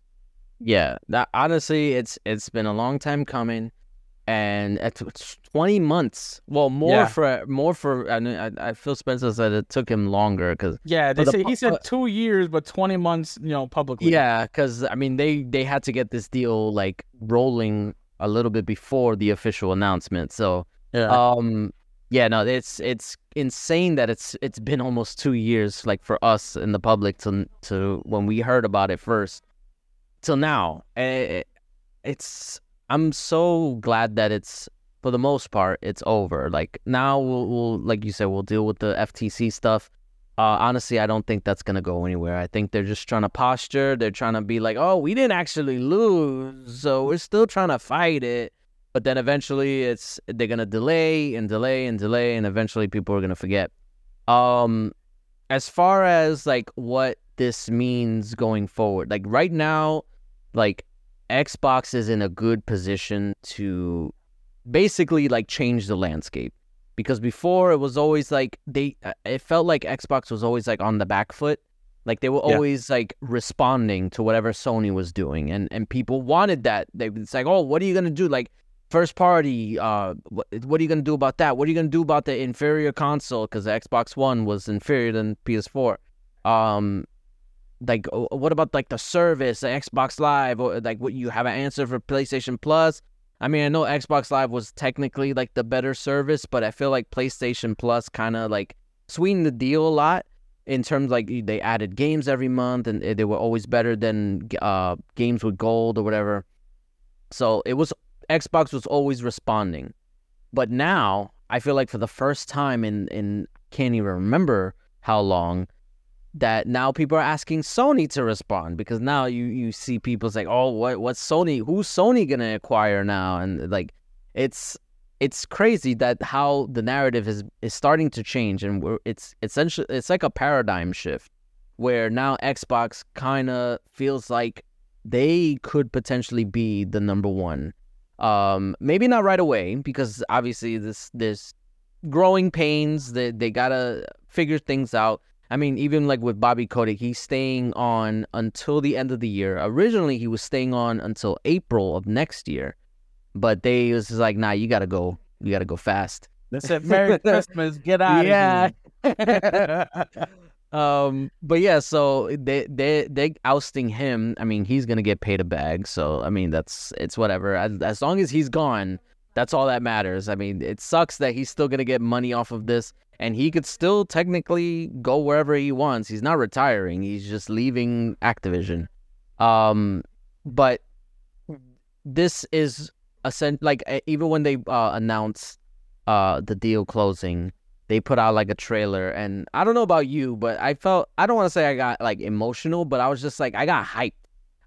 Yeah, that honestly, it's it's been a long time coming, and it's twenty months. Well, more yeah. for more for. I, I, I Phil Spencer said it took him longer because yeah, they say, the, he said two years, but twenty months, you know, publicly. Yeah, because I mean, they they had to get this deal like rolling a little bit before the official announcement. So yeah, um, yeah, no, it's it's insane that it's it's been almost two years, like for us in the public to to when we heard about it first till now. It, it's I'm so glad that it's for the most part it's over. Like now we'll, we'll like you said we'll deal with the FTC stuff. Uh, honestly, I don't think that's gonna go anywhere. I think they're just trying to posture. They're trying to be like, oh, we didn't actually lose, so we're still trying to fight it. But then eventually, it's they're gonna delay and delay and delay, and eventually people are gonna forget. Um, as far as like what this means going forward, like right now, like Xbox is in a good position to basically like change the landscape. Because before it was always like they uh, it felt like Xbox was always like on the back foot. Like they were yeah. always like responding to whatever Sony was doing. And and people wanted that. They it's like oh what are you going to do? Like first party uh what, what are you going to do about that? What are you going to do about the inferior console? Cuz the Xbox 1 was inferior than PS4 um like what about like the service the Xbox Live or like what you have an answer for PlayStation Plus I mean, I know Xbox Live was technically like the better service, but I feel like PlayStation Plus kind of like sweetened the deal a lot in terms like they added games every month and they were always better than uh, games with gold or whatever. So it was Xbox was always responding, but now I feel like for the first time in in can't even remember how long that now people are asking Sony to respond because now you you see people say, "Oh, what what's Sony? Who's Sony gonna acquire now?" And like, it's it's crazy that how the narrative is is starting to change, and we're, it's essentially it's like a paradigm shift where now Xbox kind of feels like they could potentially be the number one. Um, maybe not right away because obviously this this growing pains. They they gotta figure things out. I mean, even like with Bobby Kotick, he's staying on until the end of the year. Originally, he was staying on until April of next year, but they was like, "Nah, you gotta go. You gotta go fast." They said, "Merry Christmas, get out." Yeah. um, but yeah, so they they they ousting him. I mean, he's gonna get paid a bag. So I mean, that's it's whatever. As, as long as he's gone, that's all that matters. I mean, it sucks that he's still gonna get money off of this and he could still technically go wherever he wants. He's not retiring. He's just leaving Activision. Um, but this is a sen- like even when they uh, announced uh the deal closing, they put out like a trailer, and I don't know about you, but I felt I don't want to say I got like emotional, but I was just like I got hyped.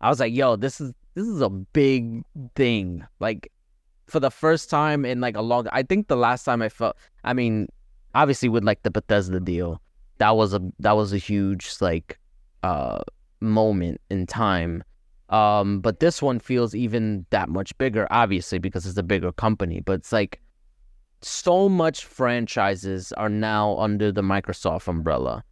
I was like, yo, this is this is a big thing. Like for the first time in like a long I think the last time I felt I mean obviously with like the Bethesda deal, that was a that was a huge like uh moment in time. Um, but this one feels even that much bigger, obviously, because it's a bigger company. But it's like so much franchises are now under the Microsoft umbrella.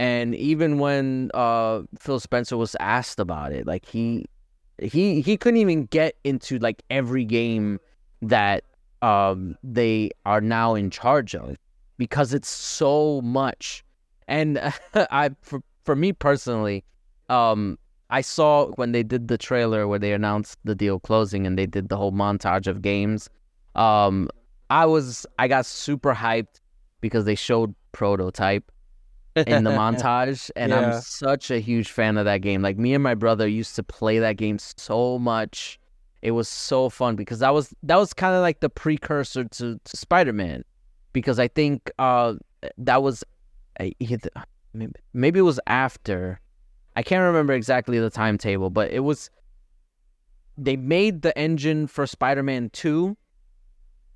And even when uh, Phil Spencer was asked about it, like he he he couldn't even get into like every game that um they are now in charge of because it's so much. And I for for me personally, um I saw when they did the trailer where they announced the deal closing and they did the whole montage of games. Um, I was I got super hyped because they showed prototype in the montage, and Yeah. I'm such a huge fan of that game. Like me and my brother used to play that game so much. It was so fun because that was that was kind of like the precursor to, to Spider Man, because I think uh that was I- maybe it was after. I can't remember exactly the timetable, but it was they made the engine for Spider-Man 2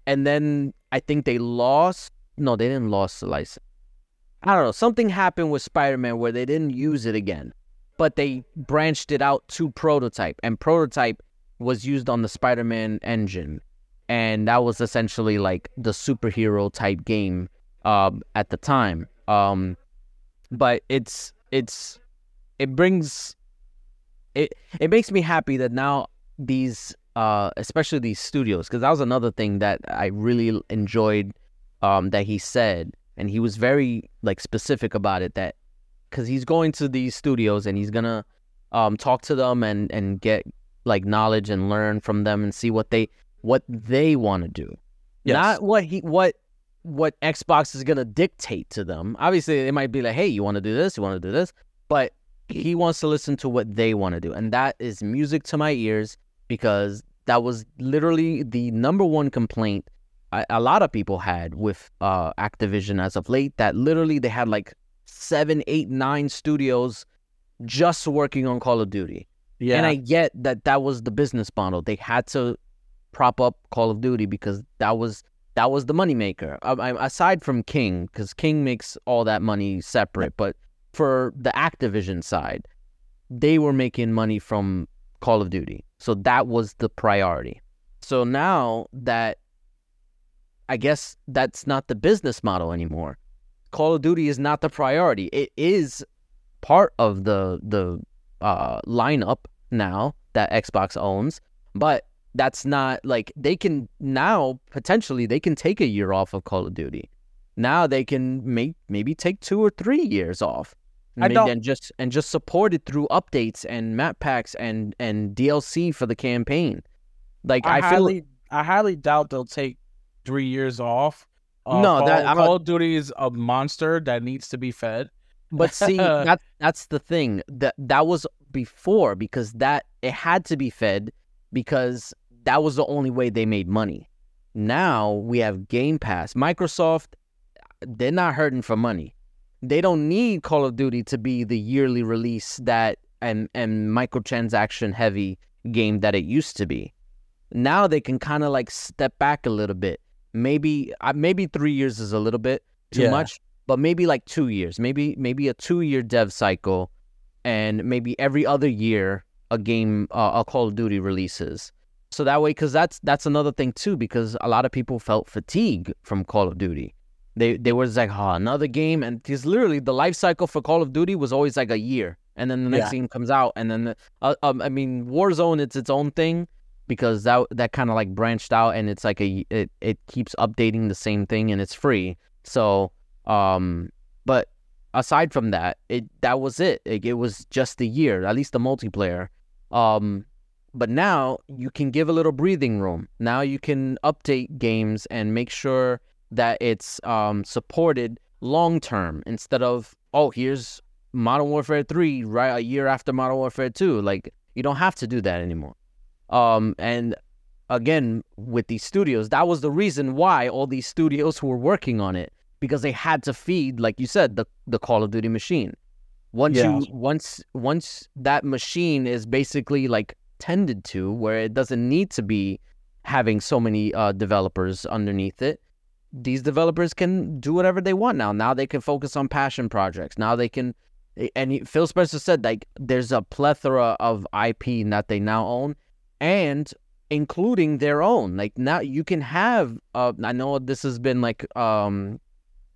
and then I think they lost no, they didn't lost the license. I don't know, something happened with Spider-Man where they didn't use it again, but they branched it out to prototype and prototype was used on the Spider-Man engine and that was essentially like the superhero type game um at the time. Um but it's it's it brings it it makes me happy that now these uh especially these studios because that was another thing that I really enjoyed um that he said and he was very like specific about it that because he's going to these studios and he's gonna um talk to them and and get like knowledge and learn from them and see what they what they want to do Yes. not what he what what Xbox is gonna dictate to them. Obviously, they might be like, "Hey, you want to do this? You want to do this?" But he wants to listen to what they want to do, and that is music to my ears because that was literally the number one complaint a, a lot of people had with uh, Activision as of late. That literally they had like seven, eight, nine studios just working on Call of Duty. Yeah. And I get that that was the business model. They had to prop up Call of Duty because that was that was the moneymaker. Um, I- aside from King, because King makes all that money separate, but for the Activision side, they were making money from Call of Duty, so that was the priority. So now that I guess that's not the business model anymore. Call of Duty is not the priority. It is part of the the uh, lineup now that Xbox owns, but that's not like they can now potentially they can take a year off of Call of Duty. Now they can make maybe take two or three years off. I don't- and just and just support it through updates and map packs and and DLC for the campaign. Like I, I, feel highly, I highly doubt they'll take three years off. Uh, No, Call, that- I'm Call of Duty is a monster that needs to be fed. But see, that that's the thing. That that was before because that it had to be fed because that was the only way they made money. Now we have Game Pass. Microsoft, they're not hurting for money. They don't need Call of Duty to be the yearly release that and and microtransaction heavy game that it used to be. Now they can kind of like step back a little bit. Maybe uh, maybe three years is a little bit too Yeah. much, but maybe like two years. Maybe maybe a two year dev cycle, and maybe every other year a game uh, a Call of Duty releases. So that way, because that's that's another thing too, because a lot of people felt fatigue from Call of Duty. They they was like, oh, another game, and because literally the life cycle for Call of Duty was always like a year, and then the next Yeah. game comes out, and then the, uh, um, I mean Warzone, it's its own thing because that that kind of like branched out, and it's like a it it keeps updating the same thing, and it's free. So um, but aside from that, it that was it. It, it was just a year, at least the multiplayer. Um, but now you can give a little breathing room. Now you can update games and make sure that it's um, supported long term instead of oh here's Modern Warfare 3 right a year after Modern Warfare 2. Like you don't have to do that anymore. Um, and again with these studios, that was the reason why all these studios were working on it because they had to feed, like you said, the the Call of Duty machine. Once Yeah. you once once that machine is basically like tended to, where it doesn't need to be having so many uh, developers underneath it, these developers can do whatever they want now. Now they can focus on passion projects. Now they can, and he- Phil Spencer said like there's a plethora of IP that they now own, and including their own. Like now you can have. Uh, I know this has been like um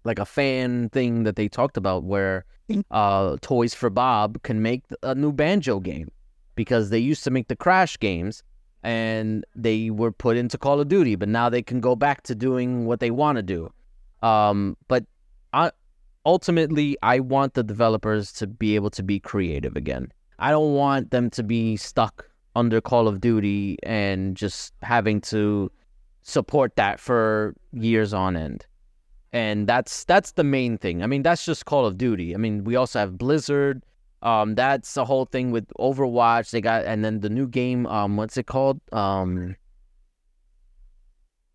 like a fan thing that they talked about where uh Toys for Bob can make a new banjo game. because they used to make the Crash games and they were put into Call of Duty, but now they can go back to doing what they want to do. Um, but I, ultimately, I want the developers to be able to be creative again. I don't want them to be stuck under Call of Duty and just having to support that for years on end. And that's that's the main thing. I mean, that's just Call of Duty. I mean, we also have Blizzard. Um, that's the whole thing with Overwatch. They got and then the new game. Um, what's it called? Um,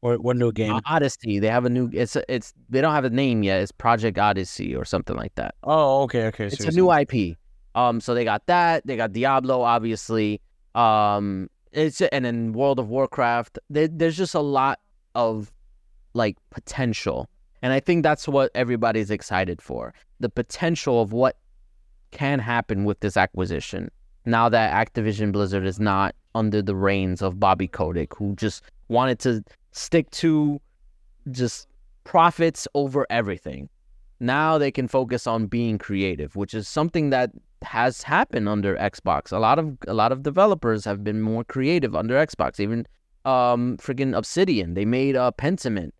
what what new game? Odyssey. They have a new. It's it's they don't have a name yet. It's Project Odyssey or something like that. Oh, okay, okay. It's a new IP. Um, so they got that. They got Diablo, obviously. Um, it's and then World of Warcraft. There, there's just a lot of like potential, and I think that's what everybody's excited for. The potential of what can happen with this acquisition. Now that Activision Blizzard is not under the reins of Bobby Kotick, who just wanted to stick to just profits over everything. Now they can focus on being creative, which is something that has happened under Xbox. A lot of a lot of developers have been more creative under Xbox. Even um freaking Obsidian, they made uh Pentiment.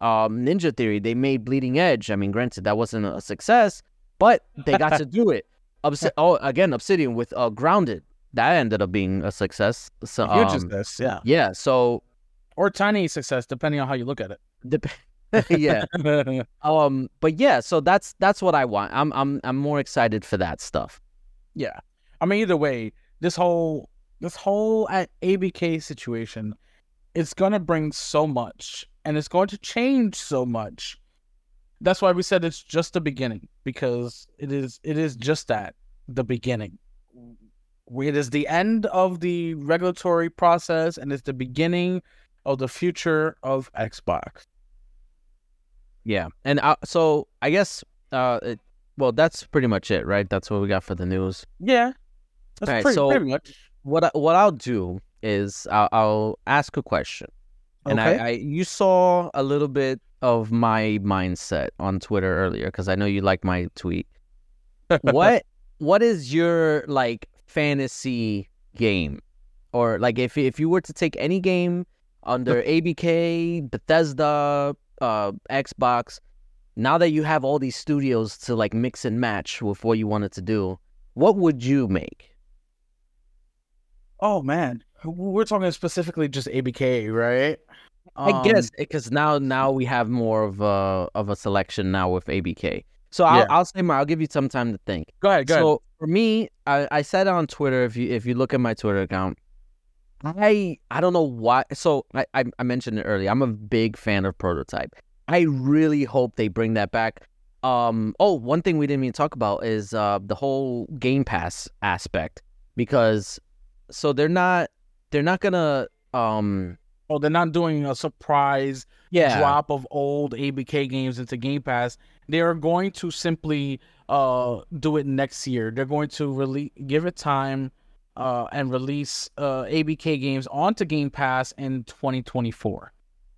Um Ninja Theory, they made Bleeding Edge. I mean, granted that wasn't a success, but they got to do it. Obs- oh, again, Obsidian with uh Grounded. That ended up being a success. So, Huge um, success, yeah. Yeah, so Or tiny success, depending on how you look at it. dep- yeah. Um, but yeah, so that's that's what I want. I'm I'm I'm more excited for that stuff. Yeah. I mean, either way, this whole this whole ABK situation, it's gonna bring so much, and it's going to change so much. That's why we said it's just the beginning because it is it is just that the beginning. It is the end of the regulatory process, and it's the beginning of the future of Xbox. Yeah, and uh, so I guess uh, it, well, that's pretty much it, right? That's what we got for the news. Yeah, that's Alright, pretty, so- pretty much. What I, what I'll do is I'll, I'll ask a question, and Okay. I, I you saw a little bit of my mindset on Twitter earlier because I know you like my tweet. what what is your like fantasy game, or like if if you were to take any game under ABK, Bethesda, uh, Xbox, now that you have all these studios to like mix and match with what you wanted to do, what would you make? Oh man, we're talking specifically just ABK, right? I Um, guess because now now we have more of a of a selection now with ABK. So I'll Yeah. I'll say my I'll give you some time to think. Go ahead, go ahead. So for me, I, I said on Twitter if you if you look at my Twitter account, I I don't know why. So I I, I mentioned it earlier. I'm a big fan of Prototype. I really hope they bring that back. Um. Oh, one thing we didn't even talk about is uh the whole Game Pass aspect because so they're not they're not gonna um Oh, they're not doing a surprise yeah drop of old ABK games into Game Pass. They are going to simply uh do it next year. They're going to release give it time uh and release uh ABK games onto Game Pass in 2024.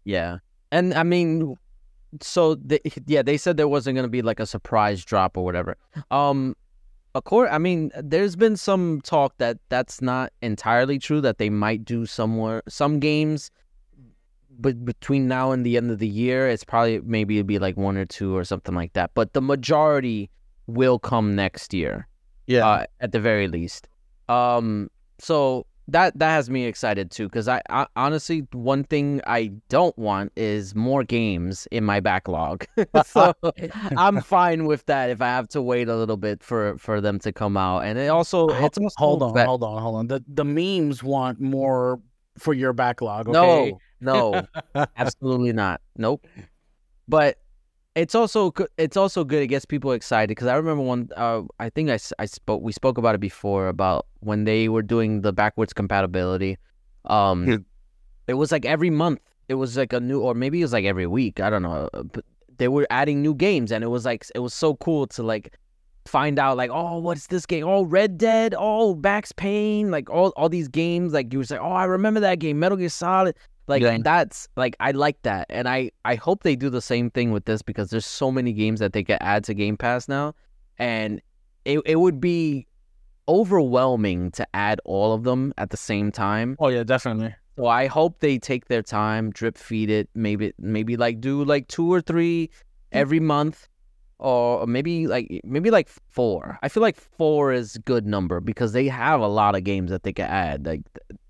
Yeah. And I mean, so they, yeah, they said there wasn't gonna be like a surprise drop or whatever. Um, of course, I mean, there's been some talk that that's not entirely true. That they might do somewhere some games, but between now and the end of the year, it's probably maybe it'd be like one or two or something like that. But the majority will come next year uh, at the very least. Um, so that that has me excited too, because I, I honestly one thing I don't want is more games in my backlog. Uh, so uh, I'm fine with that if I have to wait a little bit for for them to come out. And it also it's also hold on, that- hold on, hold on. The the memes want more for your backlog. Okay? No, no, absolutely not. Nope. But it's also it's also good. It gets people excited because I remember one. Uh, I think I, I spoke we spoke about it before about when they were doing the backwards compatibility. Um, Hmm. it was like every month. It was like a new, or maybe it was like every week. I don't know. uh, But they were adding new games, and it was like it was so cool to like find out like oh what's this game oh red dead oh max Payne, like all all these games like you were like oh i remember that game metal gear solid like Yeah. that's like I like that, and I I hope they do the same thing with this because there's so many games that they can add to Game Pass now, and it it would be overwhelming to add all of them at the same time. Oh yeah, definitely. So I hope they take their time, drip feed it, maybe maybe like do like two or three every month or maybe like maybe like four. I feel like four is good number because they have a lot of games that they can add, like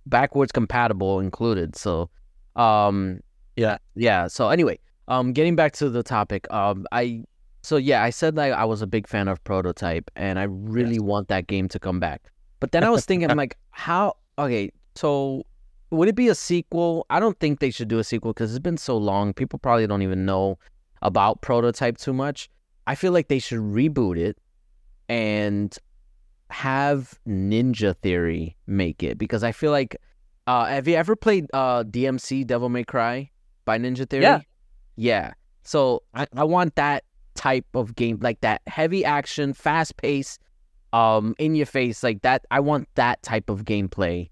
backwards compatible included. So um Yeah. yeah. So anyway, um getting back to the topic, um I so yeah, I said like I was a big fan of Prototype and I really Yes. want that game to come back. But then I was thinking I'm like how okay, so would it be a sequel? I don't think they should do a sequel because it's been so long. People probably don't even know about Prototype too much. I feel like they should reboot it and have Ninja Theory make it because I feel like uh have you ever played uh DMC Devil May Cry by Ninja Theory? Yeah. Yeah. So I, I want that type of game like that heavy action, fast pace, um in your face like that. I want that type of gameplay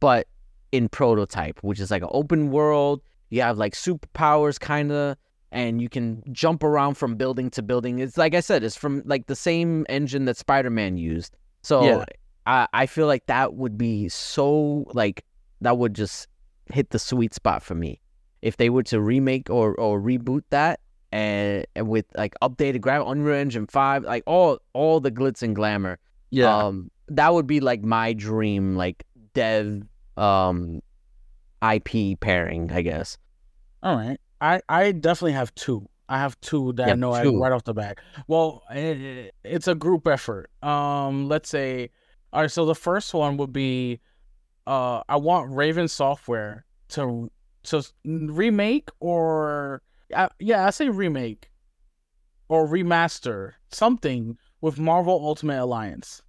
but in prototype, which is like an open world. You have like superpowers kind of and you can jump around from building to building. It's like I said, it's from like the same engine that Spider-Man used. So Yeah. I I feel like that would be so like that would just hit the sweet spot for me. If they were to remake or or reboot that and, and with like updated graph Unreal Engine 5, like all all the glitz and glamour. Um that would be like my dream like dev um IP pairing, I guess. All right. I I definitely have two. I have two that You I know I, right off the back. Well, i it's a group effort. Um, let's say, all right. So the first one would be, uh, I want Raven Software to to remake or, uh, yeah, I say remake, or remaster something with Marvel Ultimate Alliance.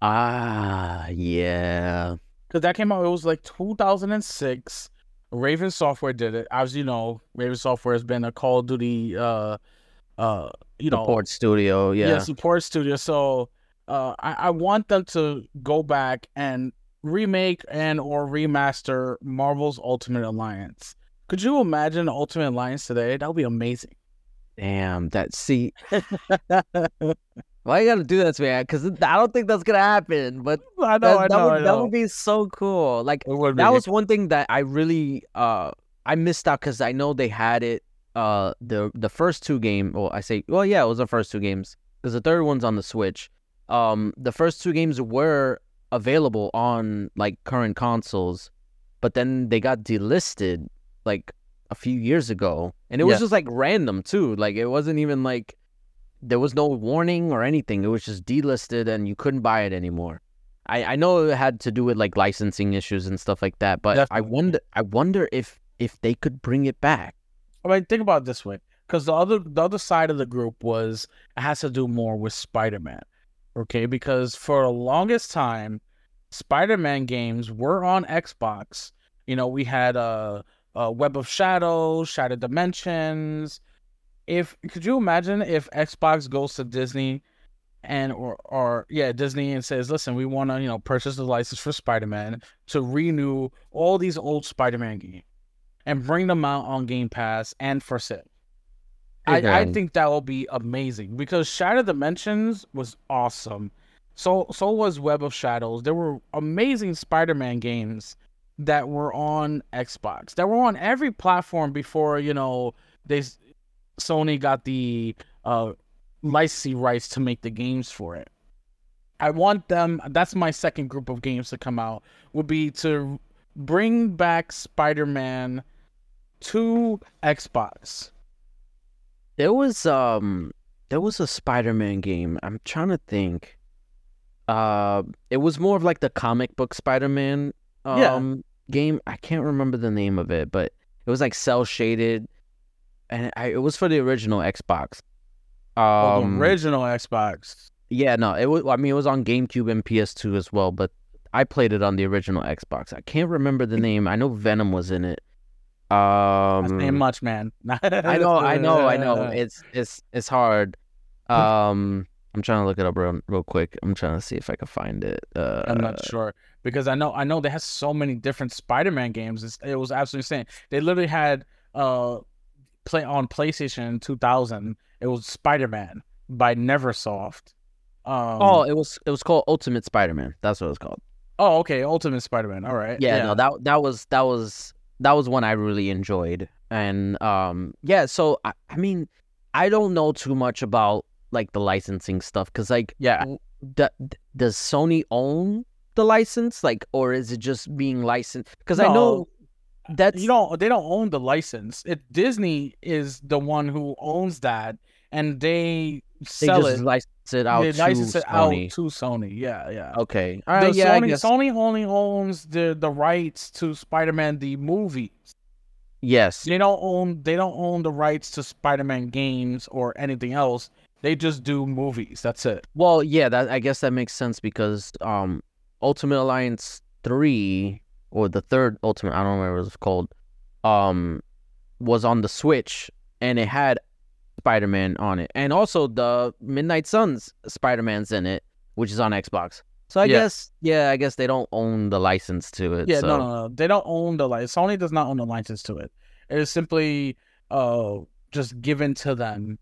Ah, yeah. because that came out. It was like 2006. Raven Software did it. As you know, Raven Software has been a Call of Duty, uh, uh, you know, Support studio, yeah. yeah, support studio. So, uh, I, I want them to go back and remake and or remaster Marvel's Ultimate Alliance. Could you imagine Ultimate Alliance today? That would be amazing. Damn, that see why you gotta do that to me? Because I don't think that's gonna happen. But I that, that would that would be so cool. Like that be. was one thing that I really uh I missed out because I know they had it uh the the first two game well I say well yeah it was the first two games because the third one's on the Switch. Um, the first two games were available on like current consoles, but then they got delisted like a few years ago, and it was Yeah. just like random too. Like it wasn't even like there was no warning or anything. It was just delisted, and you couldn't buy it anymore. I, I know it had to do with like licensing issues and stuff like that, but I wonder I wonder if if they could bring it back. I mean, think about it this way, because the other the other side of the group was it has to do more with Spider Man, okay? Because for the longest time, Spider Man games were on Xbox. You know, we had uh Web of Shadows, Shattered Dimensions. If could you imagine if Xbox goes to Disney and or or yeah Disney and says, listen, we want to you know purchase the license for Spider Man to renew all these old Spider Man games and bring them out on Game Pass and for sale. I, I think that will be amazing because Shattered Dimensions was awesome. So so was Web of Shadows. There were amazing Spider-Man games that were on Xbox. That were on every platform before, you know, they Sony got the uh licensing rights to make the games for it. I want them that's my second group of games to come out would be to bring back Spider-Man to Xbox. There was um there was a Spider-Man game. I'm trying to think. Uh it was more of like the comic book Spider-Man um Yeah. game. I can't remember the name of it, but it was like cell shaded and I, it was for the original Xbox. Oh, Um the original Xbox. yeah, no, it was I mean it was on GameCube and PS2 as well, but I played it on the original Xbox. I can't remember the name. I know Venom was in it. Um ain't much, man. I know, I know, I know. It's it's it's hard. Um, I'm trying to look it up real real quick. I'm trying to see if I can find it. Uh, I'm not sure because I know I know they have so many different Spider-Man games. It's, it was absolutely insane. They literally had uh play on PlayStation in 2000. It was Spider-Man by NeverSoft. Um, oh, it was it was called Ultimate Spider-Man. That's what it was called. oh, okay, Ultimate Spider-Man. All right. Yeah, no, that that was that was that was one I really enjoyed. And um yeah, so I, I mean, I don't know too much about like the licensing stuff cuz like yeah. d- does Sony own the license like or is it just being licensed cuz I know that's you don't they don't own the license. It Disney is the one who owns that, and they they sell just it. license it out to license it Sony. out to Sony. Yeah, yeah. Okay. All right. The yeah, I Sony, guess. Sony only owns the the rights to Spider-Man the movie. yes. They don't own they don't own the rights to Spider-Man games or anything else. They just do movies. That's it. Well, yeah, that I guess that makes sense because um Ultimate Alliance 3 or the third Ultimate, I don't remember what it was called, um was on the Switch and it had Spider-Man on it. And also the Midnight Suns Spider-Man's in it, which is on Xbox. So I Yeah. guess yeah, I guess they don't own the license to it. Yeah, so. no, no, no. They don't own the license. Sony does not own the license to it. It is simply uh just given to them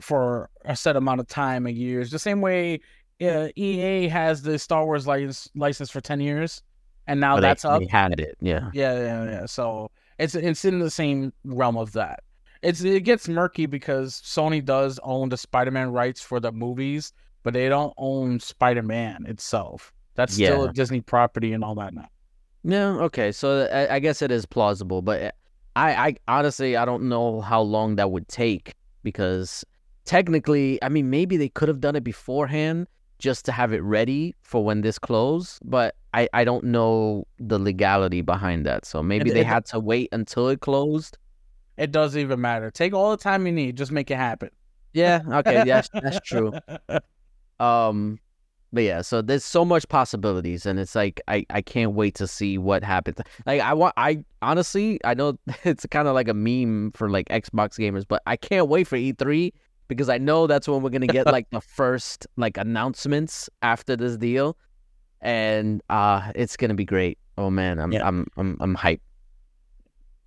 for a set amount of time and years. The same way uh, EA has the Star Wars license license for ten years, and now But that's they, up. they had it, yeah. Yeah, yeah, yeah. So it's it's in the same realm of that. It's it gets murky because Sony does own the Spider-Man rights for the movies, but they don't own Spider-Man itself. That's still a Disney property and all that now. Yeah, okay. So I, I guess it is plausible, but eh, I, I honestly I don't know how long that would take because technically, I mean, maybe they could have done it beforehand just to have it ready for when this closed, but I, I don't know the legality behind that. So maybe they had to wait until it closed. It doesn't even matter. Take all the time you need. Just make it happen. Yeah, okay, that's that's true. Um, but yeah, so there's so much possibilities, and it's like I I can't wait to see what happens. Like I want I honestly I know it's kind of like a meme for like Xbox gamers, but I can't wait for E3 because I know that's when we're gonna get like the first like announcements after this deal, and uh it's gonna be great. Oh man, I'm Yeah. I'm I'm I'm hyped.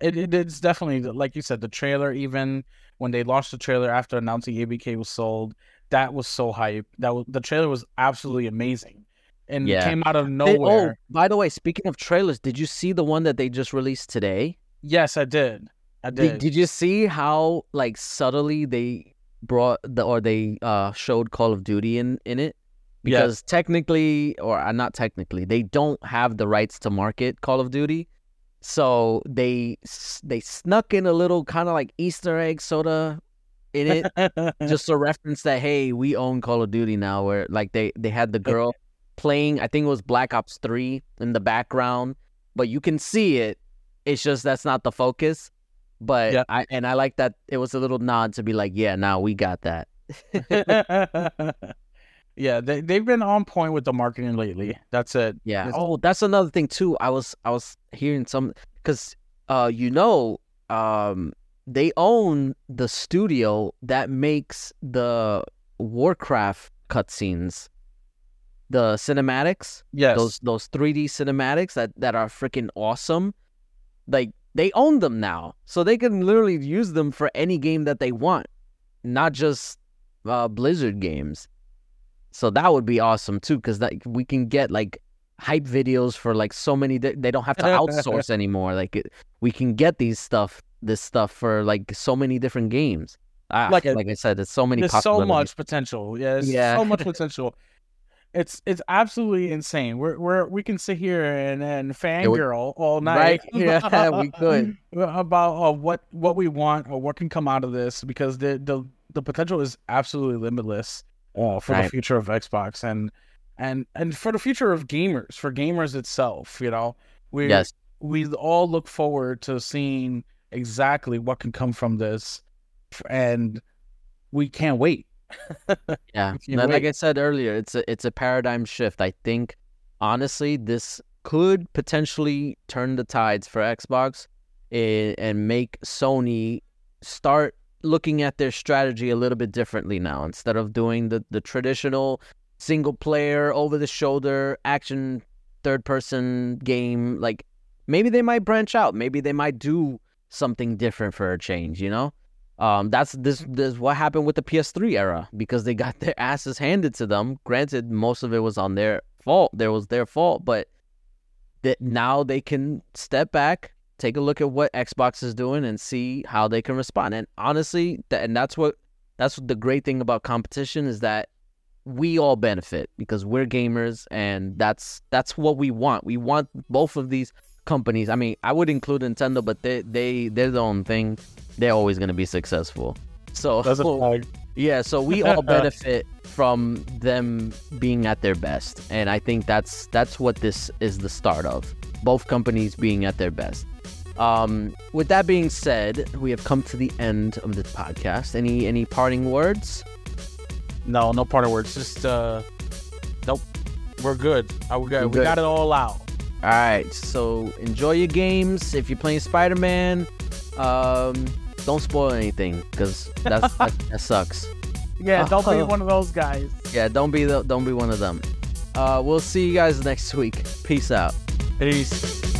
It, it it's definitely like you said. The trailer, even when they launched the trailer after announcing ABK was sold, that was so hype. That was the trailer was absolutely amazing, and Yeah. it came out of They- nowhere. oh, by the way, speaking of trailers, did you see the one that they just released today? Yes, I did. I Did, did. did you see how like subtly they brought the or they uh showed Call of Duty in in it? Yes. Because technically, or uh, not technically, they don't have the rights to market Call of Duty, so they they snuck in a little kind of like Easter egg soda in it, just a reference that hey, we own Call of Duty now. Where like they they had the girl playing, I think it was Black Ops Three in the background, but you can see it. It's just that's not the focus. But Yeah. I and I like that it was a little nod to be like, yeah, now we got that. yeah, they they've been on point with the marketing lately. That's it. Yeah. It's- Oh, that's another thing too. I was I was hearing some because uh you know um they own the studio that makes the Warcraft cutscenes, the cinematics. Yes. those those 3D cinematics that that are freaking awesome. Like they own them now, so they can literally use them for any game that they want, not just uh, Blizzard games. So that would be awesome too, because like we can get like hype videos for like so many. They don't have to outsource anymore. Like it, we can get these stuff, this stuff for like so many different games. Ah, Like like, I said, there's so many. There's so much potential. Yeah, there's Yeah. so much potential. It's it's absolutely insane. We're we're we can sit here and and fangirl all night. Right? Yeah, we could. about uh, what what we want or what can come out of this because the the the potential is absolutely limitless uh, for the future of Xbox and and and for the future of gamers for gamers itself. You know, we Yes. we all look forward to seeing exactly what can come from this, and we can't wait. Yeah, If you no, like. I said earlier, it's a it's a paradigm shift. I think honestly, this could potentially turn the tides for Xbox and, and make Sony start looking at their strategy a little bit differently now. Instead of doing the the traditional single player over the shoulder action third person game, like maybe they might branch out. Maybe they might do something different for a change. You know. Um, that's this this what happened with the PS3 era because they got their asses handed to them. Granted, most of it was on their fault. There was their fault, but that now they can step back, take a look at what Xbox is doing, and see how they can respond. And honestly, that and that's what that's what the great thing about competition is that we all benefit because we're gamers, and that's that's what we want. We want both of these companies. I mean, I would include Nintendo, but they they they're their own thing. They're always going to be successful. So That's a flag. yeah, so we all benefit from them being at their best, and I think that's that's what this is the start of. Both companies being at their best. Um, with that being said, we have come to the end of the podcast. Any any parting words? No, no parting words. Just uh, nope. We're good. Uh, we got we got it all out. All right, so enjoy your games. If you're playing Spider Man, um, don't spoil anything because that's that, that sucks. Yeah, don't be Uh, one of those guys. Yeah, don't be the don't be one of them. Uh, we'll see you guys next week. Peace out. Peace.